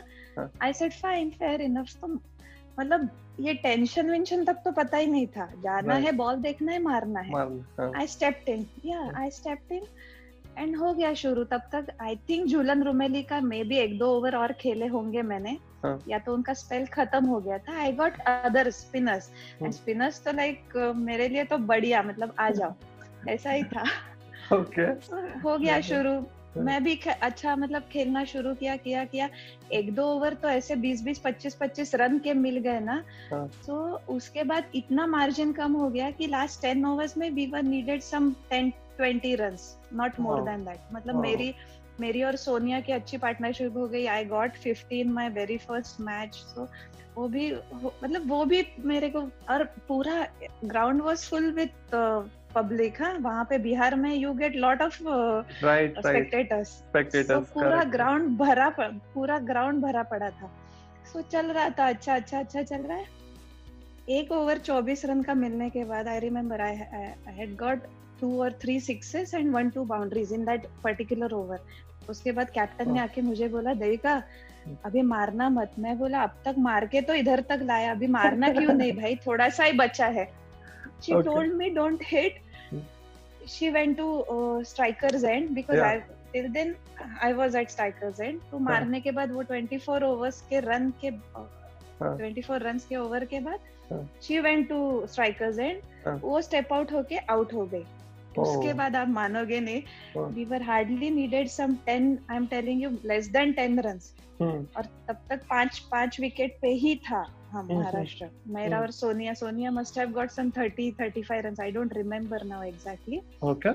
I said fine fair enough तो मतलब ये टेंशन वेंशन तक तो पता ही नहीं था जाना right. है बॉल देखना है मारना है आई स्टेप्ड इन या आई स्टेप्ड इन एंड हो गया शुरू तब तक आई थिंक झूलन रुमेली का मे बी एक दो ओवर और खेले होंगे मैंने हाँ. या तो उनका स्पेल खत्म हो गया था I got other spinners and spinners तो लाइक uh, मेरे लिए तो बढ़िया मतलब आ जाओ ऐसा ही था okay. हो गया शुरू हाँ। मैं भी अच्छा मतलब खेलना शुरू किया किया किया एक दो ओवर तो ऐसे 20 20 25 25 रन के मिल गए ना तो so, उसके बाद इतना मार्जिन कम हो गया कि लास्ट 10 ओवर्स में we were needed some 10 20 runs not more than that मतलब wow. मेरी मेरी और सोनिया की अच्छी पार्टनरशिप हो गई I got fifteen my very first match so वो भी मतलब वो भी मेरे को और पूरा ground was full with public है वहां पे बिहार में you get lot of
spectators spectators पूरा
ग्राउंड भरा पूरा ग्राउंड भरा पड़ा था सो so, चल रहा था अच्छा अच्छा अच्छा चल रहा है एक ओवर 24 रन का मिलने के बाद I remember I had got two और three sixes and one two boundaries in that particular over उसके बाद कैप्टन ने हाँ। आके मुझे बोला देविका अभी मारना मत मैं बोला अब तक मार के तो इधर तक लाया अभी मारना क्यों नहीं भाई थोड़ा सा ही बचा है she told me don't hit she went to uh, strikers end because yeah. I till then I was at strikers end. तो हाँ। मारने के बाद वो 24 overs के run के हाँ। uh, 24 runs के over के बाद she went to strikers end. वो step out होके out हो गई. उसके बाद आप मानोगे नहीं we were hardly needed some ten I am telling you less than ten run और तब तक पांच पांच विकेट पे ही था हम हम्म, हम्म। महाराष्ट्र मेरा हम्म। और Sonia Sonia must have got some 30 35 run I don't remember now exactly okay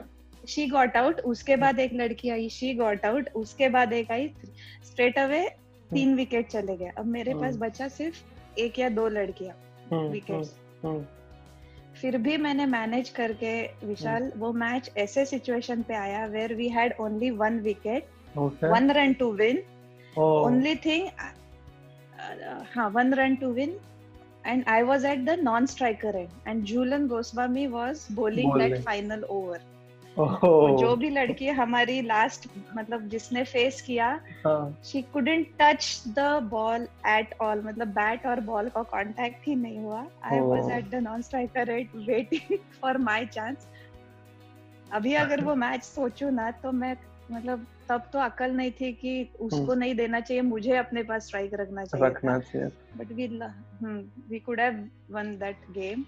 she got out उसके बाद एक लड़की आई शी गॉट आउट उसके बाद एक आई स्ट्रेट अवे तीन विकेट चले गए अब मेरे पास बचा सिर्फ एक या दो लड़कियां विकेट फिर भी मैंने मैनेज करके विशाल वो मैच ऐसे सिचुएशन पे आया where we had only one wicket one run to win only thing हाँ one run to win and I was at the non-striker end, and Julian Goswami was bowling Bowling. that final over. जो भी लड़की हमारी लास्ट मतलब जिसने फेस किया she couldn't touch the ball at all मतलब बैट और बॉल का कांटेक्ट ही नहीं हुआ I was at the non striker at waiting for my chance अभी अगर वो मैच सोचू ना तो मैं मतलब तब तो अकल नहीं थी कि उसको हम्म। नहीं देना चाहिए मुझे अपने पास स्ट्राइक रखना चाहिए रखना चाहिए but we we could have won that game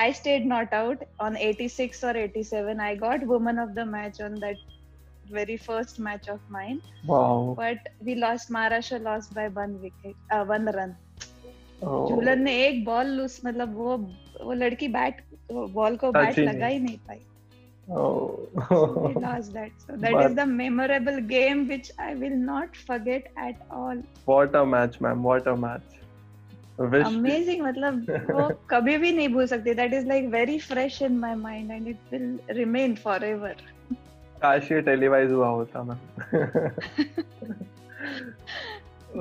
I stayed not out on 86 or 87. I got woman of the match on that very first match of mine. Wow. But we lost Maharashtra lost by one wicket, uh, one run. Jhulan ने एक बॉल लूज मतलब वो वो लड़की बैट बॉल को बैट लगा नहीं पाई Oh. so we lost that. So that is the memorable game which I will not forget at all.
What a match, ma'am. What a match.
Amazing मतलब वो कभी भी नहीं भूल सकते that is like very fresh in my mind and it will remain forever काश ये टेलीवाइज हुआ होता मैं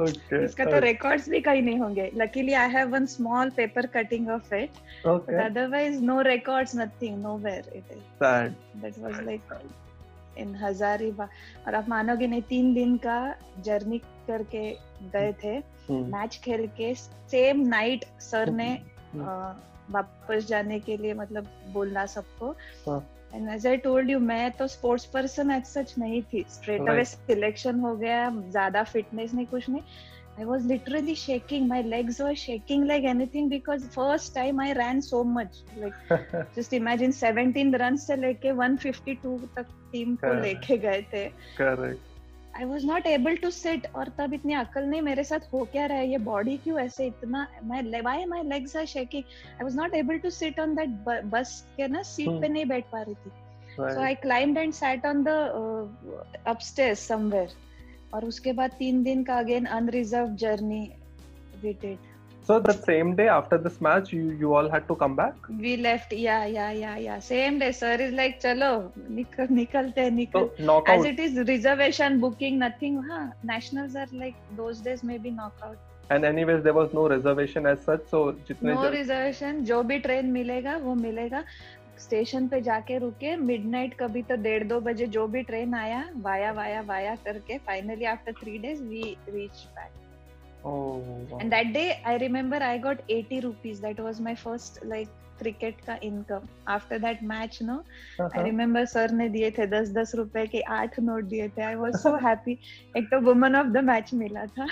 ओके इसका तो रिकॉर्ड्स भी कहीं नहीं होंगे luckily I have one small paper cutting of it otherwise no records nothing nowhere it is that was like in Hazaribagh और आप मानोगे नहीं तीन दिन का जर्नी करके गए थे मैच हम्म। खेल के सेम नाइट सर ने हम्म। वापस जाने के लिए मतलब बोलना सबको and as I told you मैं तो स्पोर्ट्स पर्सन एज सच नहीं थी स्ट्रेट अवे सिलेक्शन हो गया ज्यादा फिटनेस नहीं कुछ नहीं I was literally shaking. My legs were shaking like anything because first time I ran so much. Like just imagine 17 runs से लेके 152 तक टीम को लेके गए थे. Correct. I was not able to sit और तब इतनी अकल नहीं मेरे साथ हो क्या रहा है ये बॉडी क्यों ऐसे इतना my why my legs are shaking I was not able to sit on that bus के ना सीट hmm. पे नहीं बैठ पा रही थी so I climbed and sat on the upstair somewhere और उसके बाद तीन दिन का again unreserved journey we
So the same day after this match, you you all had to come back.
We left, yeah, yeah, yeah, yeah. Same day, sir is like, "Chalo, nikal, nikalte, nikal." So, knockout. As it is reservation, booking, nothing. Huh? Nationals are like those days maybe knockout. And anyways,
there was no reservation as
such. So जितने No reservation. जो भी train मिलेगा वो मिलेगा स्टेशन पे जाके रुके मिडनाइट कभी तो डेढ़ दो बजे जो भी ट्रेन आया वाया वाया वाया करके finally after three days we reach back and that day I remember I got eighty rupees that was my first like cricket का income after that match no I remember sir ने दिए थे दस दस रुपए के आठ नोट दिए थे आई वॉज सो हैप्पी एक तो वुमन ऑफ द मैच मिला था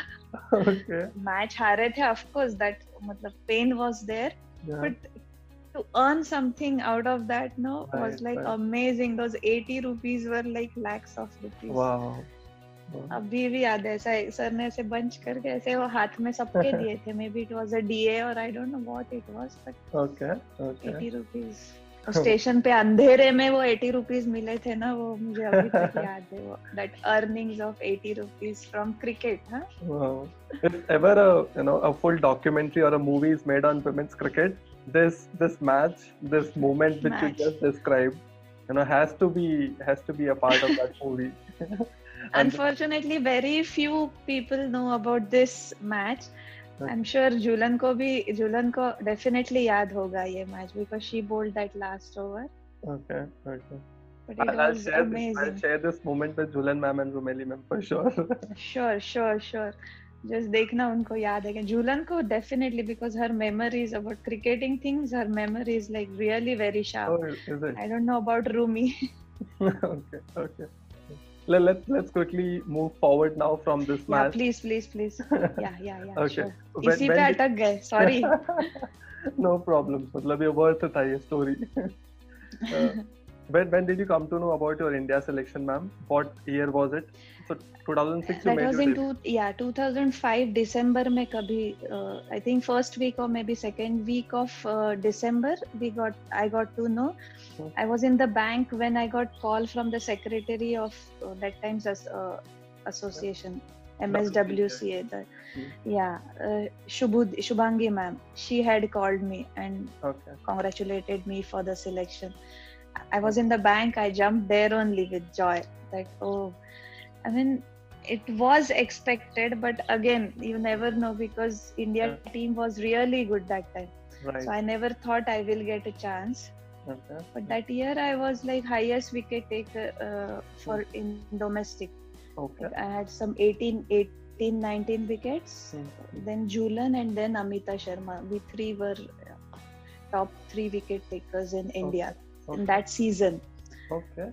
मैच हारे थे ऑफकोर्स दैट मतलब pain was there but to earn something out of that no right, was like right. amazing those 80 rupees were like lakhs of rupees wow अभी भी याद है ऐसा सर ने ऐसे बंच करके ऐसे वो हाथ में सबके दिए थे maybe it was a DA और I don't know what it was but okay okay 80 rupees station पे अंधेरे में वो 80 रुपीस मिले थे ना वो मुझे अभी तक याद है वो that earnings of 80 rupees from cricket हां wow if ever a you know a full
documentary और अ movie is made on women's cricket this this match this moment which match. you just described you know has to be has to be a part of that movie
unfortunately very few people know about this match i'm sure julan ko bhi julan ko definitely yaad hoga ye match because she bowled that last over okay okay
I'll, share this, I'll share this moment with Julian ma'am and
Rumeli ma'am for sure. sure, sure, sure. just देखना उनको याद है झूलन को definitely because her memories about cricketing
things her memory is like really very sharp oh, is it? I don't know about Rumi okay okay Let, let's let's quickly move forward now from this yeah, match please please please yeah yeah yeah okay sure. when, इसी when पे अटक गए sorry no problem मतलब ये worth था ये story uh, when when did you come to know about your India selection ma'am what year was it so
2006 that was in two, yeah 2005 december mein kabhi uh, i think first week or maybe second week of uh, december we got i got to know hmm. i was in the bank when i got call from the secretary of uh, that times as uh, association MSWCA, the, hmm. yeah, uh, Shubud, ma'am, she had called me and okay. congratulated me for the selection. I hmm. was in the bank, I jumped there only with joy. Like, oh, I mean, it was expected, but again, you never know because India yeah. team was really good that time. Right. So I never thought I will get a chance. Okay. But that year I was like highest wicket taker uh, for hmm. in domestic. Okay. Like I had some 18, 18 19 wickets. Mm-hmm. Then Julan and then Amita Sharma. We three were uh, top three wicket takers in India okay. in that season.
Okay.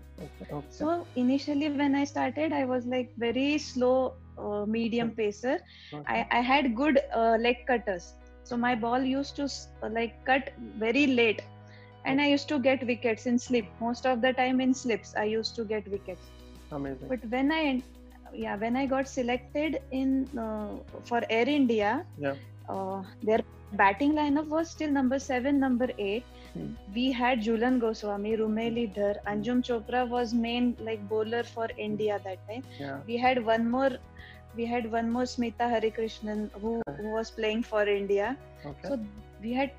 So initially, when I started, I was like very slow uh, medium pacer. Okay. I, I had good uh, leg cutters, so my ball used to uh, like cut very late, and I used to get wickets in slip. Most of the time in slips, I used to get wickets. Amazing. But when I yeah when I got selected in uh, for Air India, yeah. Uh, their batting lineup was still number seven, number eight. Hmm. We had Julan Goswami, Rumeli Dhar, Anjum hmm. Chopra was main like bowler for India that time. Yeah. We had one more, we had one more Smita Harikrishnan who, who was playing for India. Okay. So we had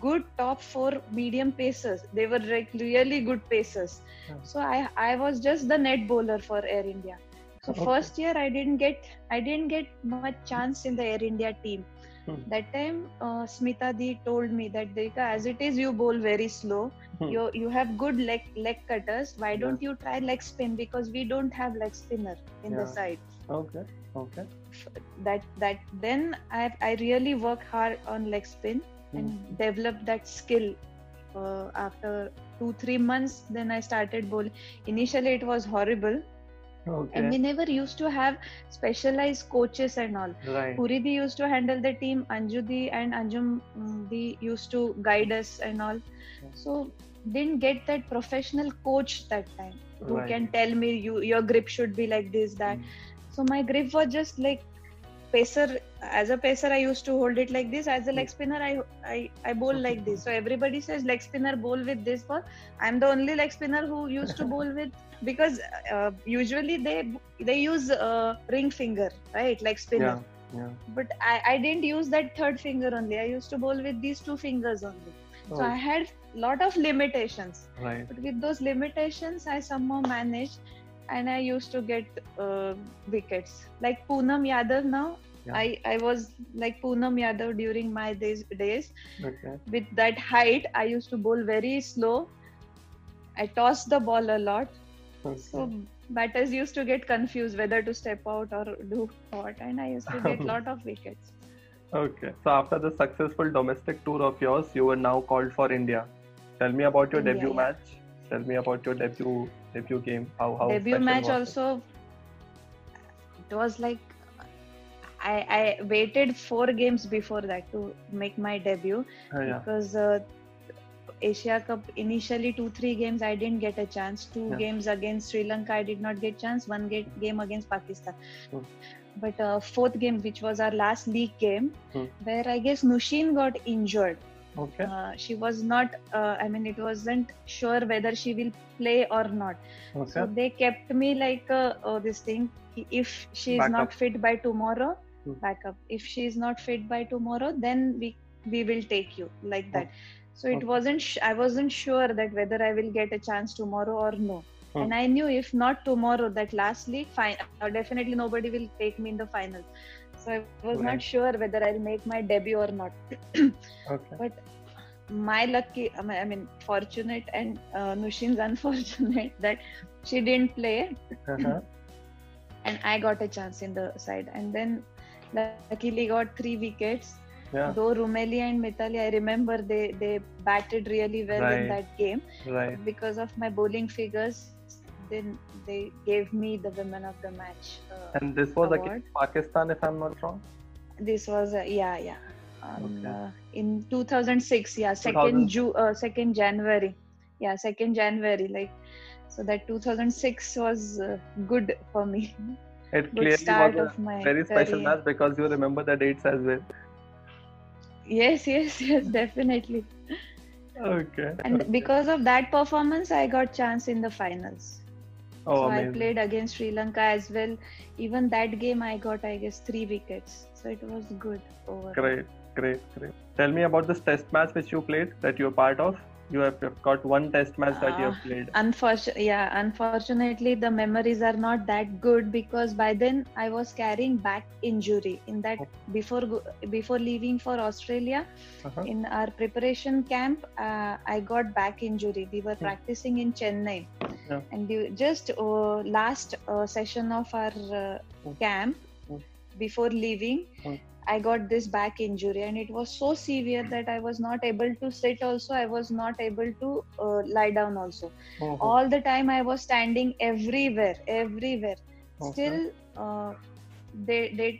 good top four medium pacers. They were like really good pacers. Yeah. Hmm. So I I was just the net bowler for Air India. So okay. first year I didn't get I didn't get much chance in the Air India team. Hmm. That time, uh, Smita Di told me that Devika, as it is, you bowl very slow. Hmm. You you have good leg leg cutters. Why don't you try leg spin? Because we don't have leg spinner in yeah. the side.
Okay. Okay.
That that then I I really work hard on leg spin hmm. and develop that skill. Uh, after two three months, then I started bowling. Initially, it was horrible Okay. And we never used to have specialized coaches and all. Right. Puridi used to handle the team, Anjudi and Anjum mm, they used to guide us and all. So didn't get that professional coach that time who right. can tell me you your grip should be like this that. Mm. So my grip was just like pacer as a pacer i used to hold it like this as a leg hmm. spinner i i, I bowl like this so everybody says leg spinner bowl with this ball i'm the only leg spinner who used to bowl with because uh, usually they they use uh, ring finger right leg spinner yeah, yeah. but I, I didn't use that third finger only i used to bowl with these two fingers only oh. so i had lot of limitations right but with those limitations i somehow managed and I used to get uh, wickets. Like Poonam Yadav now, yeah. I, I was like Poonam Yadav during my days. days. Okay. With that height, I used to bowl very slow. I tossed the ball a lot. Okay. So batters used to get confused whether to step out or do what, and I used to get lot of wickets.
Okay. So after the successful domestic tour of yours, you were now called for India. Tell me about your India, debut yeah. match tell me about your debut debut game. How how debut match
also it? it was like I, I waited four games before that to make my debut ah, yeah. because uh, Asia Cup initially two three games I didn't get a chance. Two yeah. games against Sri Lanka I did not get chance. One get, game against Pakistan. Hmm. But uh, fourth game, which was our last league game, hmm. where I guess Nushin got injured okay uh, she was not uh, i mean it wasn't sure whether she will play or not okay. so they kept me like uh, oh, this thing if she is not fit by tomorrow hmm. back up if she is not fit by tomorrow then we we will take you like that so it okay. wasn't sh- i wasn't sure that whether i will get a chance tomorrow or no hmm. and i knew if not tomorrow that lastly fine uh, definitely nobody will take me in the finals so I was right. not sure whether I'll make my debut or not. okay. But my lucky, I mean, fortunate and uh, Nushin's unfortunate that she didn't play. Uh-huh. and I got a chance in the side. And then luckily got three wickets. Yeah. Though Rumeli and Mitali, I remember they, they batted really well right. in that game. Right. Because of my bowling figures, they they gave me the Women of the Match.
Uh, and this was award. against Pakistan, if I'm not wrong.
This was uh, yeah yeah. Um, okay. Uh, in 2006, yeah, second Ju- uh, second January, yeah, second January, like so that 2006 was uh, good for me.
It good clearly start was a very special match because you remember the dates as well.
Yes, yes, yes, definitely.
okay and okay.
because of that performance i got chance in the finals Oh, so I played against Sri Lanka as well. Even that game, I got, I guess, three wickets. So it was good overall.
Great, great, great. Tell me about this test match which you played that you're part of. You have got one test match uh, that you have ah, played.
Unfortunately, yeah, unfortunately, the memories are not that good because by then I was carrying back injury. In that, oh. before before leaving for Australia, uh-huh. in our preparation camp, uh, I got back injury. We were hmm. practicing in Chennai yeah. and just uh, last uh, session of our uh, mm. camp mm. before leaving mm. i got this back injury and it was so severe that i was not able to sit also i was not able to uh, lie down also -hmm. all the time i was standing everywhere everywhere okay. still uh, they they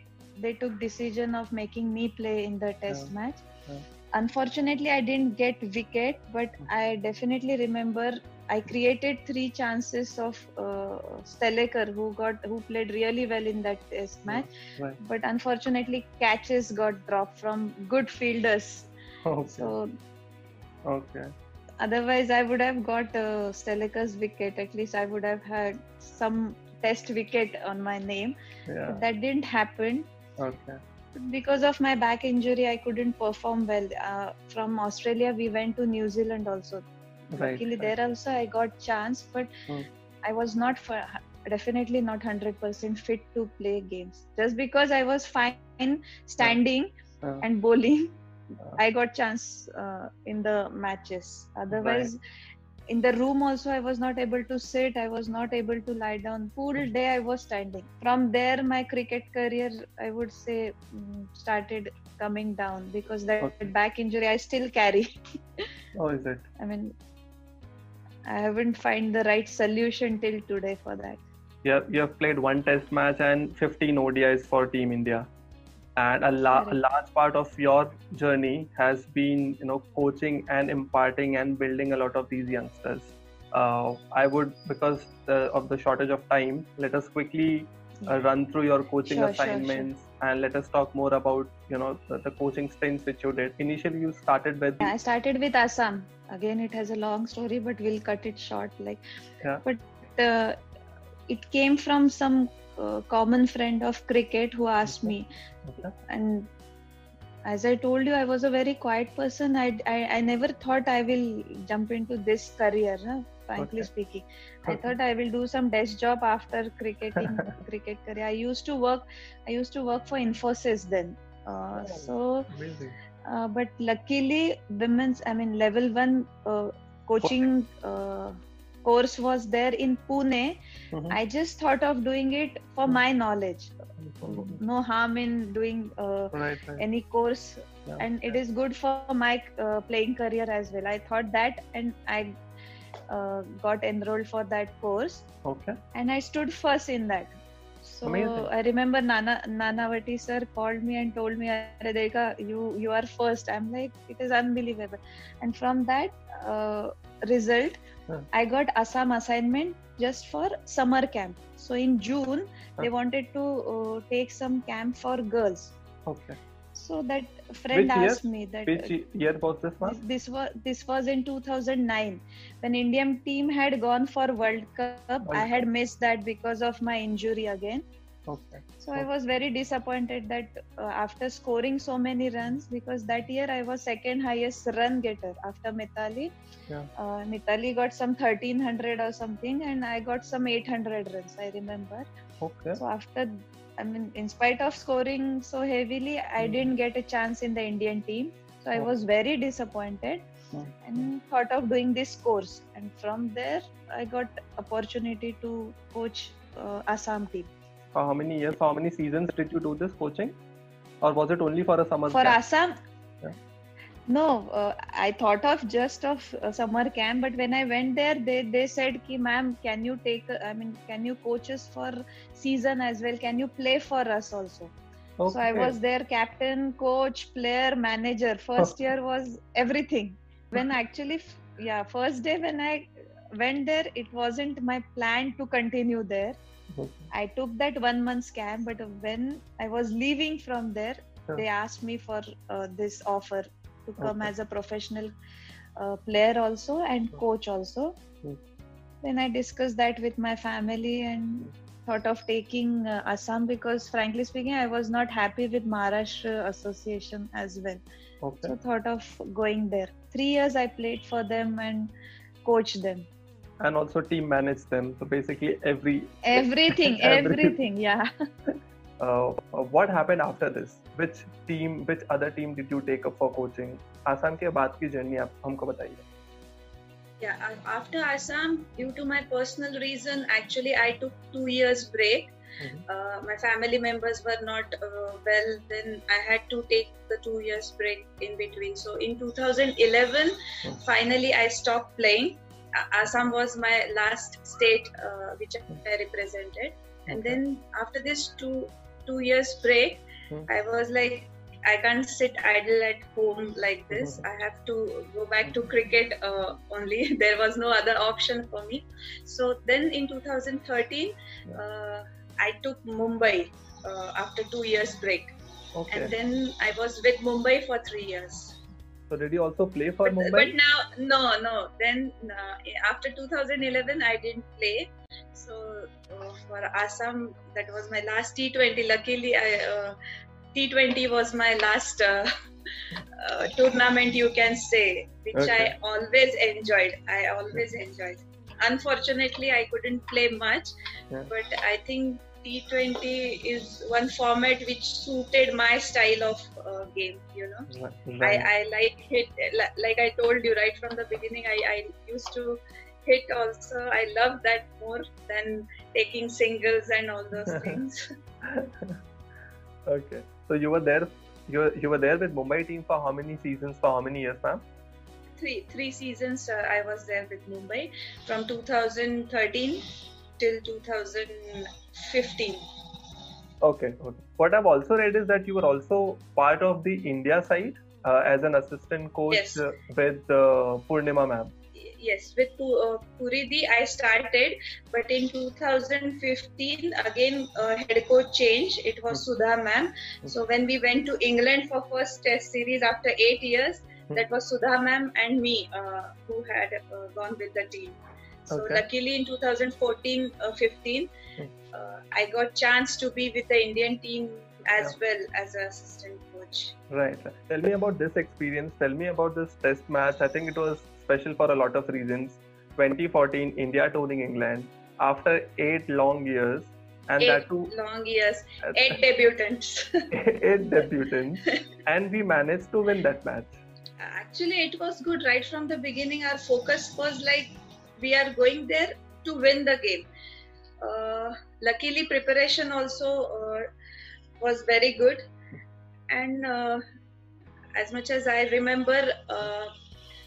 they took decision of making me play in the test yeah. match yeah. unfortunately i didn't get wicket but mm. i definitely remember I created three chances of uh, who got who played really well in that test match, right. but unfortunately catches got dropped from good fielders.
Okay. So, okay.
Otherwise, I would have got uh, wicket. At least I would have had some test wicket on my name. Yeah. that didn't happen.
Okay
because of my back injury i couldn't perform well uh, from australia we went to new zealand also right, luckily right. there also i got chance but mm. i was not for definitely not 100% fit to play games just because i was fine standing yeah. Uh. Yeah. and bowling yeah. Uh. i got chance uh, in the matches otherwise right. in the room also i was not able to sit i was not able to lie down full hmm. day i was standing from there my cricket career i would say mm, started coming down because that okay. back injury i still carry
oh is it
i mean I haven't find the right solution till today for that.
Yeah, you have played one test match and 15 ODIs for Team India. And a, la- a large part of your journey has been, you know, coaching and imparting and building a lot of these youngsters. Uh, I would, because the, of the shortage of time, let us quickly uh, run through your coaching sure, assignments sure, sure. and let us talk more about you know the, the coaching stints which you did initially you started with
i started with assam again it has a long story but we'll cut it short like yeah. but uh, it came from some uh, common friend of cricket who asked me okay. and as i told you i was a very quiet person I, I, I never thought i will jump into this career huh? frankly okay. speaking i thought i will do some desk job after cricketing cricket career i used to work i used to work for infosys then uh, oh, so Amazing. Uh, but luckily, women's, I mean, level one uh, coaching uh, course was there in Pune. Mm-hmm. I just thought of doing it for mm-hmm. my knowledge. No harm in doing uh, right, right. any course, yeah, and yeah. it is good for my uh, playing career as well. I thought that, and I uh, got enrolled for that course.
Okay.
And I stood first in that. So Amazing. I remember Nana Nanavati sir called me and told me, Radhika, you you are first. I'm like, it is unbelievable. And from that uh, result, huh. I got Assam assignment just for summer camp. So in June, huh. they wanted to uh, take some camp for girls. Okay. So that friend which asked year? me that which uh, year was this one? This, was this was in 2009 when Indian team had gone for World Cup. I had missed that because of my injury again. Okay. So okay. I was very disappointed that uh, after scoring so many runs, because that year I was second highest run getter after Mitali. Yeah. Uh, Mitali got some 1300 or something, and I got some 800 runs. I remember. Okay. So after I mean, in spite of scoring so heavily, I mm. didn't get a chance in the Indian team. So I hmm. was very disappointed hmm. and thought of doing this course. And from there, I got opportunity to coach uh, Assam team.
For how many years, how many seasons did you do this coaching? Or was it only for a summer? For camp? Assam,
no, uh, I thought of just of uh, summer camp, but when I went there, they they said, "Ki ma'am, can you take? Uh, I mean, can you coach us for season as well? Can you play for us also?" Okay. So I was there, captain, coach, player, manager. First year was everything. When actually, yeah, first day when I went there, it wasn't my plan to continue there. Okay. I took that one month camp, but when I was leaving from there, they asked me for uh, this offer to come as a professional uh, player also and coach also. Mm. Then I discussed that with my family and thought of taking uh, Assam because, frankly speaking, I was not happy with Maharashtra Association as well. Okay. So thought of going there. Three years I played for them and coached them.
And also team managed them. So basically every
everything, everything, everything yeah.
Uh, uh, what happened after this? Which team, which other team did you take up for coaching? Assam के बाद की जर्नी आप हमको बताइए.
Yeah, after Assam, due to my personal reason, actually I took two years break. Mm-hmm. Uh, my family members were not uh, well then i had to take the two years break in between so in 2011 mm-hmm. finally i stopped playing assam was my last state uh, which i represented and okay. then after this two two years break, mm-hmm. I was like, I can't sit idle at home like this. Mm-hmm. I have to go back to cricket uh, only. there was no other option for me. So then in 2013, uh, I took Mumbai uh, after two years break. Okay. And then I was with Mumbai for three years.
So did you also play for
but,
Mumbai?
But now, no, no. Then uh, after 2011, I didn't play. So uh, for Assam, that was my last T20. Luckily, I, uh, T20 was my last uh, uh, tournament, you can say, which okay. I always enjoyed. I always enjoyed. Unfortunately, I couldn't play much, yeah. but I think T20 is one format which suited my style of uh, game. You know, right. I, I like hit like I told you right from the beginning. I, I used to hit also. I love that more than taking singles and all those things.
okay, so you were there. You you were there with Mumbai team for how many seasons? For how many years, ma'am?
Three three seasons. Uh, I was there with Mumbai from 2013 till 2015
okay okay what i've also read is that you were also part of the india side uh, as an assistant coach yes. Uh, with uh, purnima ma'am
yes with uh, puridi i started but in 2015 again uh, head coach changed it was hmm. sudha ma'am so hmm. when we went to england for first test series after 8 years hmm. that was sudha ma'am and me uh, who had uh, gone with the team so
luckily in 2014 uh, 15, hmm. uh, I got chance to be with the Indian team as yeah. well as an assistant coach.
Right. Tell me about this experience. Tell me about this test match. I think it was special for a lot of reasons. 2014 India touring England after eight long years and
eight that
too
long years eight debutants
eight debutants and we managed to win that match
actually it was good right from the beginning our focus was like we are going there to win the game. Uh, luckily, preparation also uh, was very good, and uh, as much as I remember, uh,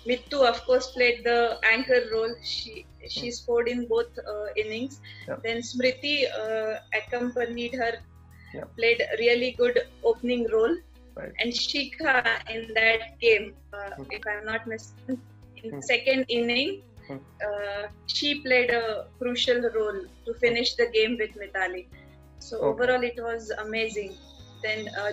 Mittu of course played the anchor role. She she scored in both uh, innings. Yeah. Then Smriti uh, accompanied her, yeah. played really good opening role, right. and Shikha in that game, uh, if I'm not mistaken, in mm. second inning uh, she played a crucial role to finish the game with Mitali. So okay. overall, it was amazing. Then uh,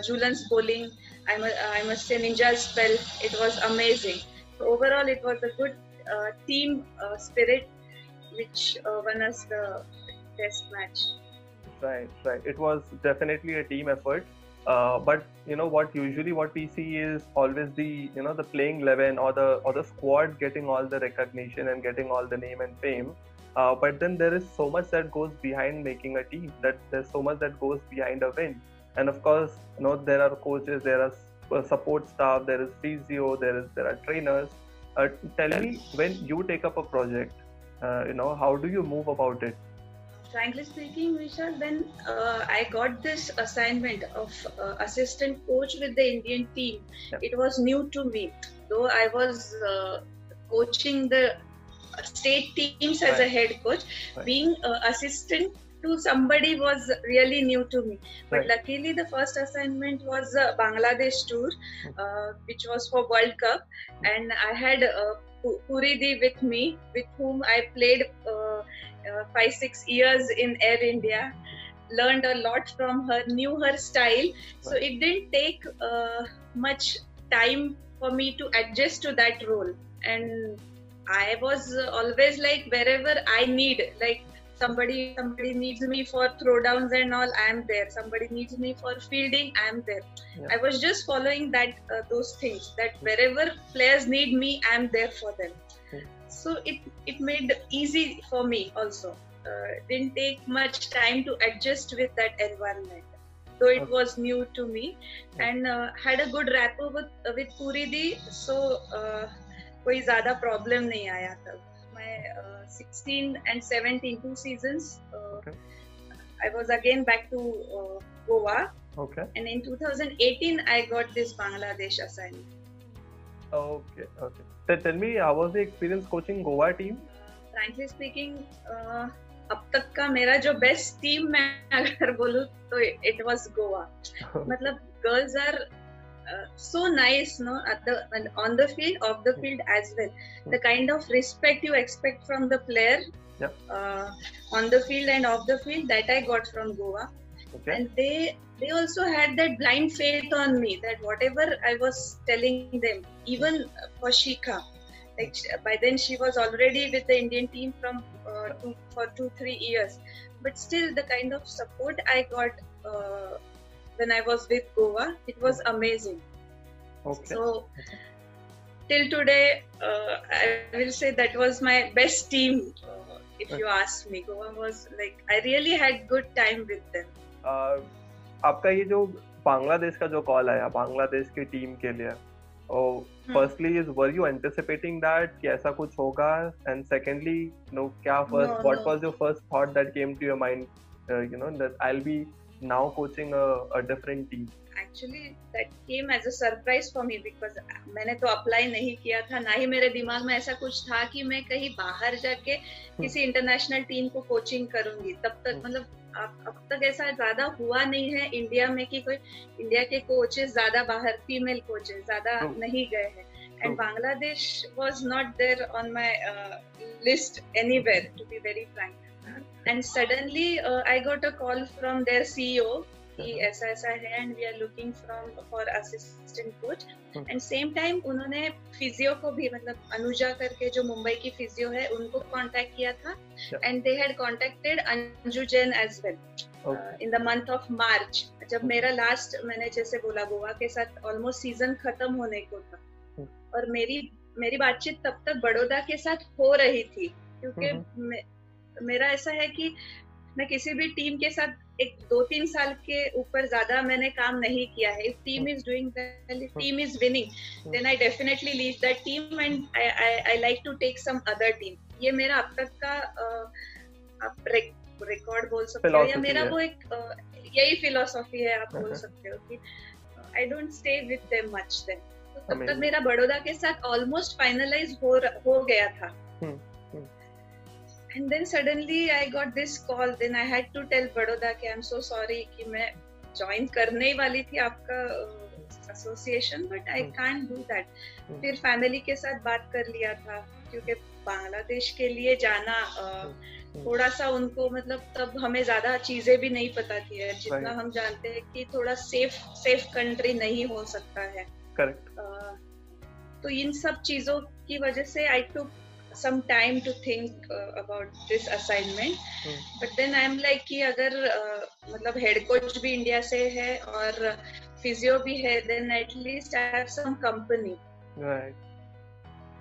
bowling, I, mu- I must say, Ninja's spell, it was amazing. So overall, it was a good uh, team uh, spirit which uh, won us the test match.
Right, right. It was definitely a team effort uh, but you know what usually what we see is always the you know the playing 11 or the or the squad getting all the recognition and getting all the name and fame uh, but then there is so much that goes behind making a team that there's so much that goes behind a win and of course you know there are coaches there are uh, support staff there is physio there is there are trainers uh, tell me when you take up a project uh, you know how do you move about it
frankly speaking, Vishal, when uh, I got this assignment of uh, assistant coach with the Indian team, it was new to me. Though I was uh, coaching the state teams right. as a head coach, right. being uh, assistant to somebody was really new to me. But right. luckily, the first assignment was a Bangladesh tour, hmm. uh, which was for World Cup, hmm. and I had uh, Puridi with me, with whom I played uh, uh, five six years in Air India, learned a lot from her, knew her style. So it didn't take uh, much time for me to adjust to that role, and I was always like wherever I need like. Somebody, somebody needs me for throwdowns and all. I am there. Somebody needs me for fielding. I am there. Yeah. I was just following that uh, those things. That wherever players need me, I am there for them so it it made easy for me also uh, didn't take much time to adjust with that environment though it okay. was new to me and uh, had a good rapport with uh, with Puridi so uh, कोई ज़्यादा प्रॉब्लम नहीं आया तब मैं sixteen and seventeen i was again back to back to Goa and in 2018 I got this Bangladesh assignment.
Okay, okay. So tell me, how was the experience coaching Goa team?
Frankly speaking, uh, अब तक का मेरा जो best team मैं अगर बोलूँ तो it was Goa. मतलब girls are uh, so nice no at the on the field off the field as well the kind of respect you expect from the player
yeah. uh,
on the field and off the field that i got from goa Okay. And they they also had that blind faith on me that whatever I was telling them, even for Shika, like by then she was already with the Indian team from uh, two, for two three years, but still the kind of support I got uh, when I was with Goa, it was amazing.
Okay. So.
Till today, uh, I will say that was my best team uh, if you ask me. Goa was like I really had good time with them.
आपका ये जो बांग्लादेश का जो कॉल आया बांग्लादेश की टीम के लिए firstly is were you anticipating that कि ऐसा कुछ होगा एंड सेकेंडली नो क्या first what was your first thought that came to your mind
you know that I will be now coaching a, a different team actually that came as a surprise for me because मैंने तो अप्लाई नहीं किया था ना ही मेरे दिमाग में ऐसा कुछ था कि मैं कहीं बाहर जाके हम्म। किसी इंटरनेशनल टीम को कोचिंग करूंगी तब तक हम्म। मतलब अब अब तक ऐसा ज्यादा हुआ नहीं है इंडिया में कि कोई इंडिया के कोचेस ज्यादा बाहर फीमेल कोचेस ज्यादा oh. नहीं गए हैं and Bangladesh was not there on my list anywhere to be very frank and suddenly I got a call from their CEO कि ऐसा ऐसा है and we are looking from for assistant coach and same time उन्होंने फिजियो को भी मतलब अनुजा करके जो मुंबई की फिजियो है उनको कांटेक्ट किया था and they had contacted Anju Jain as well in the month of March जब मेरा लास्ट मैंने जैसे बोला गोवा के साथ ऑलमोस्ट सीजन खत्म होने को था हाँ। और मेरी मेरी बातचीत तब तक बड़ौदा के साथ हो रही थी क्योंकि हाँ, हाँ। मेरा ऐसा है कि मैं किसी भी टीम के साथ एक दो तीन साल के ऊपर ज्यादा मैंने काम नहीं किया है if team is doing well if team is winning then I definitely leave that team and I like to take some other team ये मेरा अब तक का रिकॉर्ड बोल सकते हो या मेरा वो एक यही फिलोसॉफी है आप बोल uh-huh. सकते हो कि I don't stay with them much then तब तक मेरा बड़ौदा के साथ ऑलमोस्ट फाइनलाइज हो हो गया था हम्म, हम्म। And then suddenly I got this call then I had to tell Baroda कि आई एम सो सॉरी कि मैं ज्वाइन करने ही वाली थी आपका association but I can do that फिर फैमिली के साथ बात कर लिया था क्योंकि बांग्लादेश के लिए जाना uh, hmm. hmm. थोड़ा सा उनको मतलब तब हमें ज्यादा चीजें भी नहीं पता थी है जितना हम जानते हैं कि थोड़ा सेफ सेफ कंट्री नहीं हो सकता है करेक्ट uh, तो इन सब चीजों की वजह से I to some time to think uh, about this assignment hmm. but then I'm like ki agar uh, matlab head coach bhi india se hai aur physio bhi hai then at least I have some company
right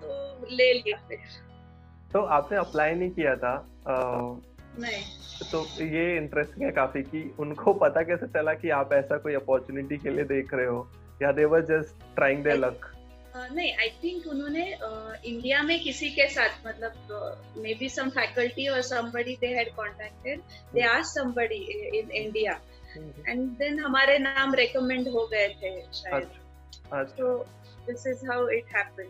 तो le liya फिर तो आपने अप्लाई नहीं किया था uh, नहीं तो ये इंटरेस्टिंग है काफी कि उनको पता कैसे चला कि आप ऐसा कोई अपॉर्चुनिटी के लिए देख रहे हो या they were just trying their luck
नहीं आई थिंक उन्होंने इंडिया में किसी के साथ मतलब मे बी सम फैकल्टी और somebody they had contacted they are somebody in India and then हमारे नाम रेकमेंड हो गए थे शायद अच्छा, अच्छा। तो this is how it happened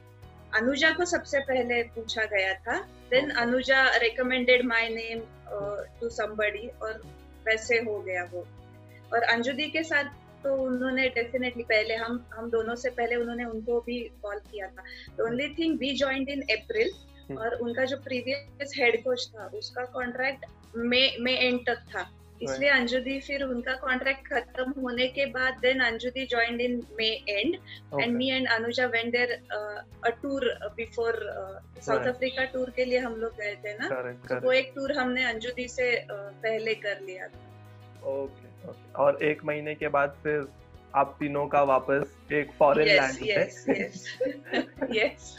Anuja को सबसे पहले पूछा गया था then Anuja recommended my name to somebody और वैसे हो गया वो और अंजुदी के साथ तो उन्होंने डेफिनेटली पहले हम हम दोनों से पहले उन्होंने उनको भी कॉल किया था the only thing we joined in April और उनका जो प्रीवियस हेड कोच था उसका कॉन्ट्रैक्ट मे मे एंड तक था इसलिए अंजुदी फिर उनका कॉन्ट्रैक्ट खत्म होने के बाद then अंजुदी join in May and and me and Anuja went there a tour before South Africa tour के लिए हम लोग गए थे ना तो वो एक टूर हमने अंजुदी से uh, पहले कर लिया था
ओके और एक महीने के बाद फिर आप तीनों का वापस एक फॉरेन लैंड
पे यस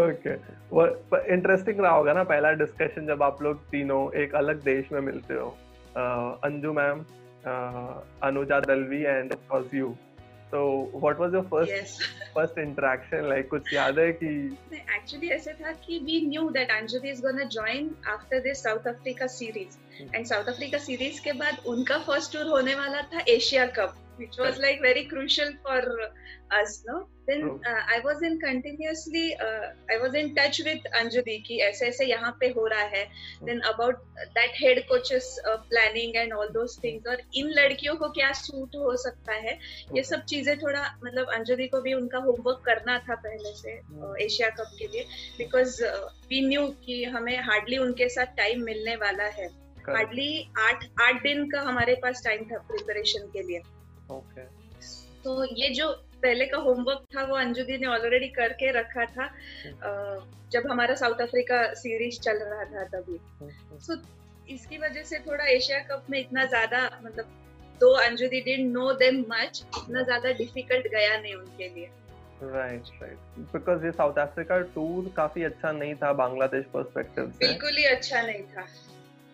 ओके वो इंटरेस्टिंग रहा होगा ना पहला डिस्कशन जब आप लोग तीनों एक अलग देश में मिलते हो Anju ma'am Anuja Dalvi and was you तो what was your first first interaction like कुछ याद
है कि एक्चुअली ऐसे था कि we knew that Anju is gonna join after this South Africa series and South Africa series के बाद उनका फर्स्ट टूर होने वाला था Asia cup which was like very crucial for us no then I was in continuously I was in touch with अंजुदी की ऐसे ऐसे यहाँ पे हो रहा है then about that head coaches planning and all those things और इन लड़कियों को क्या सूट हो सकता है ये सब चीजें थोड़ा मतलब अंजुदी को भी उनका होमवर्क करना था पहले से एशिया oh. कप uh, के लिए बिकॉज वी न्यू की हमें हार्डली उनके साथ टाइम मिलने वाला है हार्डली आठ आठ दिन का हमारे पास टाइम था प्रिपरेशन के लिए
ओके
तो ये जो पहले का होमवर्क था वो अंजुदी ने ऑलरेडी करके रखा था जब हमारा साउथ अफ्रीका सीरीज चल रहा था तभी सो इसकी वजह से थोड़ा एशिया कप में इतना ज्यादा मतलब दो अंजुदी डिट नो देम मच इतना ज्यादा डिफिकल्ट गया नहीं उनके
लिए राइट राइट बिकॉज ये साउथ अफ्रीका टूर काफी अच्छा नहीं था बांग्लादेश पर्सपेक्टिव से बिल्कुल
ही अच्छा नहीं था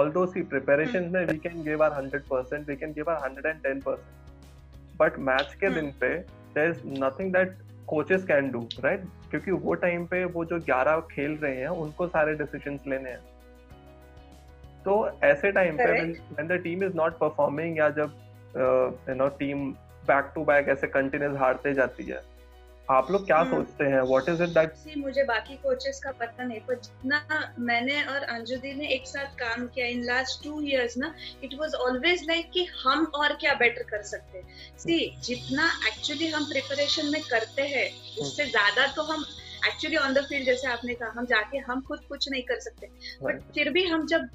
although see preparations hmm we can give our 100% we can give our 110% but match ke mm-hmm. din pe there is nothing that coaches can do right kyunki wo time pe wo jo 11 खेल रहे हैं उनको सारे डिसीजंस लेने हैं तो ऐसे टाइम पे when the team is not performing या जब you know team back to back ऐसे कंटिन्यूस हारते जाती है आप लोग क्या हम्म। सोचते हैं व्हाट इज इट दैट
मुझे बाकी कोचेस का पता नहीं पर जितना मैंने और अंजुदी ने एक साथ काम किया इन लास्ट टू इयर्स ना इट वाज ऑलवेज लाइक कि हम और क्या बेटर कर सकते सी जितना एक्चुअली हम प्रिपरेशन में करते हैं उससे हम्म। ज्यादा तो हम एक्चुअली ऑन द फील्ड जैसे आपने कहा हम जाके हम खुद कुछ नहीं कर सकते बट फिर भी हम जब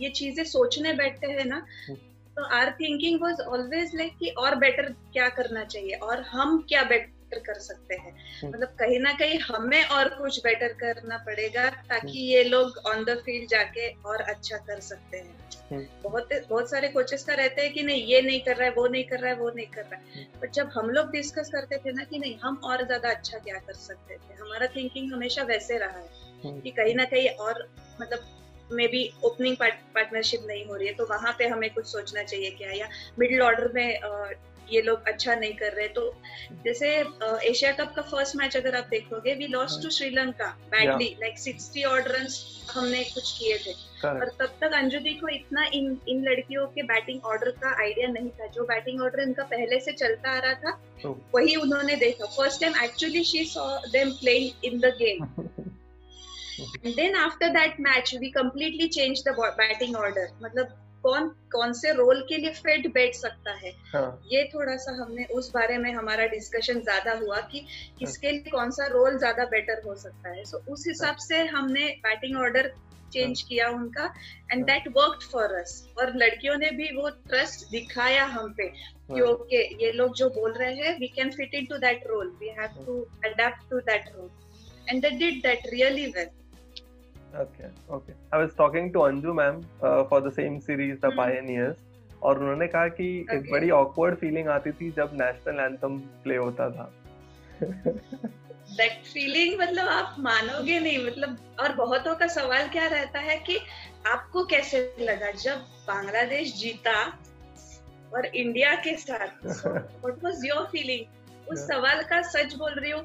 ये चीजें सोचने बैठते हैं ना हम्म। तो our thinking was always like कि और बेटर क्या करना चाहिए और हम क्या बेटर बेटर कर सकते हैं हम्म। मतलब कहीं ना कहीं हमें और कुछ बेटर करना पड़ेगा ताकि हम्म। ये लोग ऑन द फील्ड जाके और अच्छा कर सकते हैं हम्म। बहुत बहुत सारे कोचेस का रहते हैं कि नहीं ये नहीं कर रहा है वो नहीं कर रहा है वो नहीं कर रहा है बट जब हम लोग डिस्कस करते थे ना कि नहीं हम और ज्यादा अच्छा क्या कर सकते थे हमारा थिंकिंग हमेशा वैसे रहा है कि कहीं ना कहीं और मतलब में भी ओपनिंग पार्टनरशिप नहीं हो रही है तो वहां पे हमें कुछ सोचना चाहिए क्या या मिडिल ऑर्डर में ये लोग अच्छा नहीं कर रहे तो जैसे एशिया कप का फर्स्ट मैच अगर आप देखोगे we lost to Sri Lanka badly like sixty odd run हमने कुछ किए थे और तब तक अंजुदी को इतना इन इन लड़कियों के बैटिंग ऑर्डर का आइडिया नहीं था जो बैटिंग ऑर्डर इनका पहले से चलता आ रहा था oh. वही उन्होंने देखा first time actually she saw them playing in the game and then after that match we completely change the batting order मतलब कौन कौन से रोल के लिए फिट बैठ सकता है हाँ. ये थोड़ा सा हमने उस बारे में हमारा डिस्कशन ज्यादा हुआ कि हाँ। किसके लिए कौन सा रोल ज्यादा बेटर हो सकता है सो so, उस हिसाब से हमने बैटिंग ऑर्डर चेंज किया उनका and that work for us और लड़कियों ने भी वो ट्रस्ट दिखाया हम पे कि ओके
हाँ।
ये लोग जो बोल रहे हैं we can fit in to that role we have to adapt to that role and they did that really well okay,
okay. I was talking to Anju ma'am uh, for the same series The mm-hmm. Pioneers और उन्होंने कहा कि okay. एक बड़ी awkward feeling आती थी जब नेशनल एंथम प्ले होता था
दैट फीलिंग मतलब आप मानोगे नहीं मतलब और बहुतों का सवाल क्या रहता है कि आपको कैसे लगा जब बांग्लादेश जीता और इंडिया के साथ व्हाट वाज योर फीलिंग उस सवाल का सच बोल रही हूँ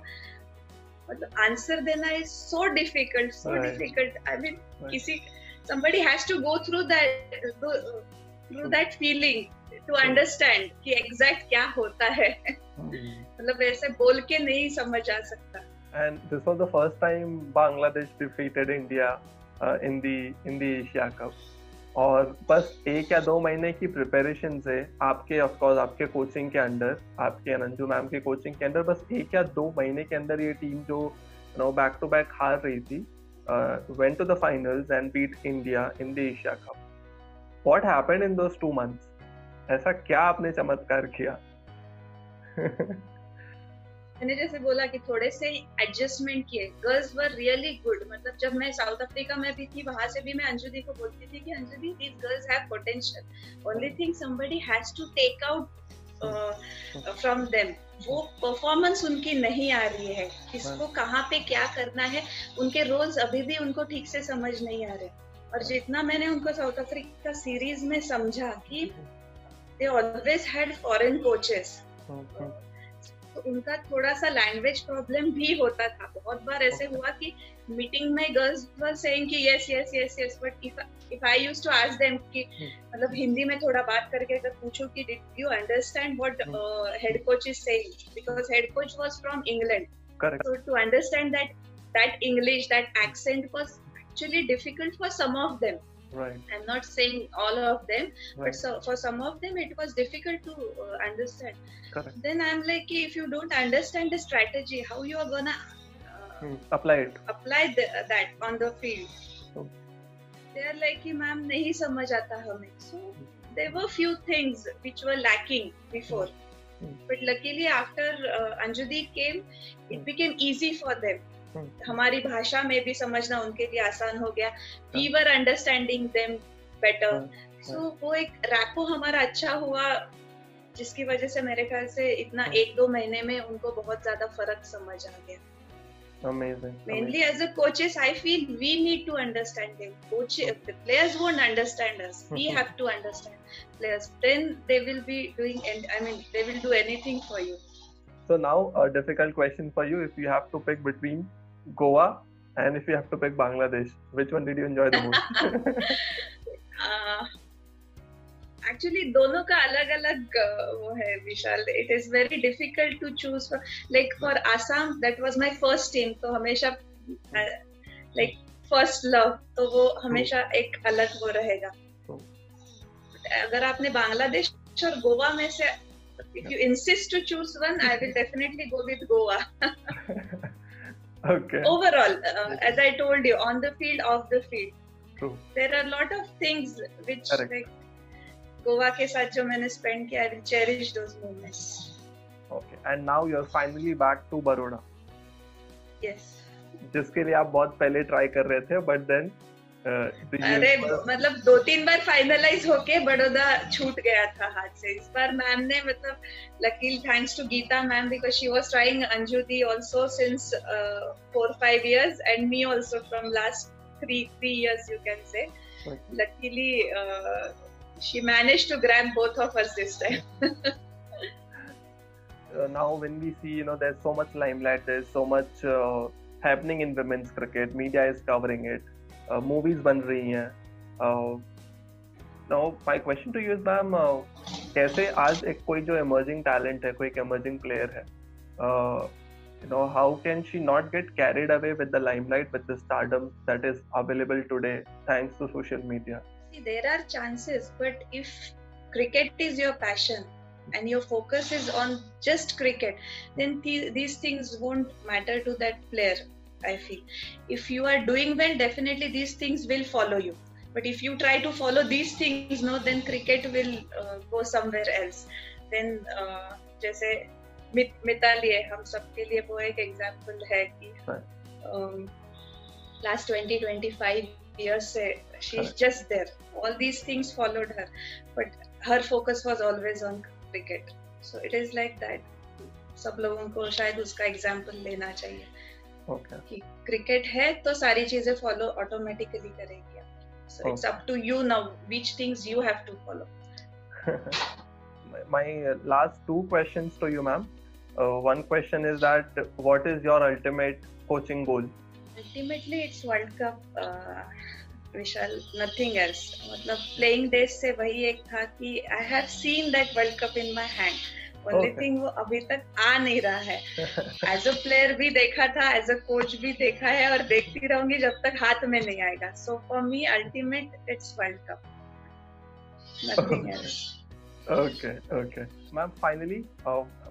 मतलब आंसर देना is so difficult so difficult I mean किसी somebody has to go through that through that feeling to understand ki exact kya hota hai मतलब ऐसे बोल के नहीं समझ आ सकता and
this was the first time Bangladesh defeated India uh, in the in the Asia Cup और बस एक या दो महीने की प्रिपरेशन से आपके ऑफकोर्स आपके कोचिंग के अंडर आपके अनंजू मैम के कोचिंग के अंडर बस एक या दो महीने के अंदर ये टीम जो नो बैक टू बैक हार रही थी went to the final and beat India in the Asia cup what happen in those two ऐसा क्या आपने चमत्कार किया
मैंने जैसे बोला कि थोड़े से एडजस्टमेंट किए गर्ल्स वर रियली गुड मतलब जब मैं साउथ अफ्रीका में भी थी वहां से भी मैं अंजुदी को बोलती थी कि अंजुदी these girls have potential only thing somebody has to take out from them वो परफॉर्मेंस उनकी नहीं आ रही है किसको कहाँ पे क्या करना है उनके रोल्स अभी भी उनको ठीक से समझ नहीं आ रहे और जितना मैंने उनको साउथ अफ्रीका सीरीज में समझा कि they always had foreign coaches तो उनका थोड़ा सा लैंग्वेज प्रॉब्लम भी होता था बहुत बार ऐसे हुआ कि मीटिंग में गर्ल्स वर सेइंग कि yes yes yes yes but if I used to ask them कि hmm. मतलब हिंदी में थोड़ा बात करके अगर पूछो कि did you understand what head coach is saying because head coach was from England
so
to understand that that English that accent was actually difficult for some of them
right
i'm not saying all of them right. but so, for some of them it was difficult to uh, understand Correct. then i'm like if you don't understand the strategy how you are gonna
uh, hmm. apply it apply
the, uh, that on the field oh. they are like ma'am nahi samajh aata so hmm. there were few things which were lacking before hmm. hmm. but luckily after uh, anjudi came it hmm. became easy for them हमारी भाषा में भी समझना उनके लिए आसान हो गया we were understanding them better so वो एक रैपो हमारा अच्छा हुआ जिसकी वजह से मेरे ख्याल से इतना एक दो महीने में उनको बहुत ज्यादा फर्क समझ आ गया mainly as a coaches i feel we need to understand them coach the players won't understand us we have to understand players then they will be doing and i mean they will do
anything for you so now a difficult question for you if you have to pick between
Goa, and if you have to pick Bangladesh, which one did you enjoy the most? uh, actually, दोनों का अलग अलग वो है Vishal it is very difficult to choose like for Assam that was my first team तो हमेशा लाइक फर्स्ट लव तो वो हमेशा एक अलग वो रहेगा अगर आपने बांग्लादेश और गोवा में से if you insist to choose one, I will definitely go with Goa.
okay
overall uh, as i told you on the field off the field True. there are a lot of things which Correct. like goa ke साथ jo maine spend kiya i will cherish those moments
okay and now you are finally back to Baroda
yes जिसके
लिए आप बहुत पहले ट्राई कर रहे थे बट देन
तो मतलब दो तीन बार फाइनलाइज होके बड़ौदा छूट गया था हाथ से इस बार मैम ने मतलब लकील thanks to Geeta ma'am because she was trying Anju the also since four five years and me also from last three three years you can say luckily she manage to Graeme
both of our this time Uh, now when we see you know there's so much limelight there's so much uh, happening in women's cricket media is covering it movies uh, बन रही हैं now my question to you is ma'am कैसे आज एक कोई जो इमर्जिंग टैलेंट है कोई एक इमर्जिंग प्लेयर है you know how can she not get carried away with the limelight with the stardom that is available today thanks to social media
there are chances but if cricket is your passion and your focus is on just cricket then these things won't matter to that player I feel. If you are doing well, definitely these things will follow you. But if you try to follow these things, no, then cricket will uh, go somewhere else. Then uh, जैसे मित, मिताली है हम सबके लिए वो एक एग्जाम्पल है कि last twenty twenty five years she is just there all these things followed her but her focus was always on cricket so it is like that सब लोगों को शायद उसका एग्जाम्पल लेना चाहिए okay. कि क्रिकेट है तो सारी चीजें फॉलो ऑटोमेटिकली
करेगी so it's up to you now which things you have to follow my last two questions to you ma'am uh, one question is that what is your ultimate coaching goal
ultimately it's world cup uh, Vishal nothing else मतलब प्लेइंग डेज से वही एक था कि I have seen that world cup in my hand लेकिन वो अभी तक आ नहीं रहा है एज अ प्लेयर भी देखा था एज अ कोच भी देखा है और देखती रहूंगी जब तक हाथ में नहीं आएगा so for me ultimate it's world cup okay okay ma'am finally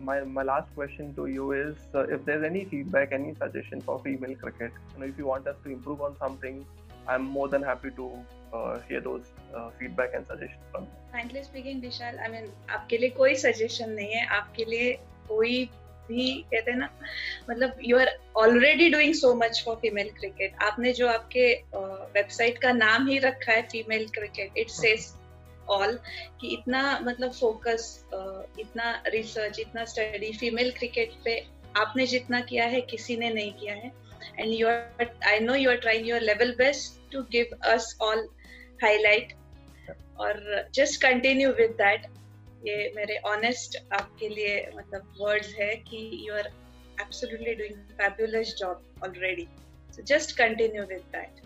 my my last question to you is if there any feedback any suggestion for female cricket you know if you want us to improve on something I am more than happy to uh, hear those uh,
feedback and suggestions from you. Frankly speaking, Vishal, I mean, आपके लिए कोई suggestion नहीं है आपके लिए कोई भी कहते हैं ना मतलब you are already doing so much for female cricket आपने जो आपके वेबसाइट uh, का नाम ही रखा है female cricket it says all कि इतना मतलब फोकस uh, इतना रिसर्च इतना स्टडी फीमेल क्रिकेट पे आपने जितना किया है किसी ने नहीं किया है and are i know are trying your level best to give us all highlight और जस्ट कंटिन्यू विद दैट ये मेरे ऑनेस्ट आपके लिए मतलब वर्ड्स है कि you are absolutely doing fabulous job already so just continue with that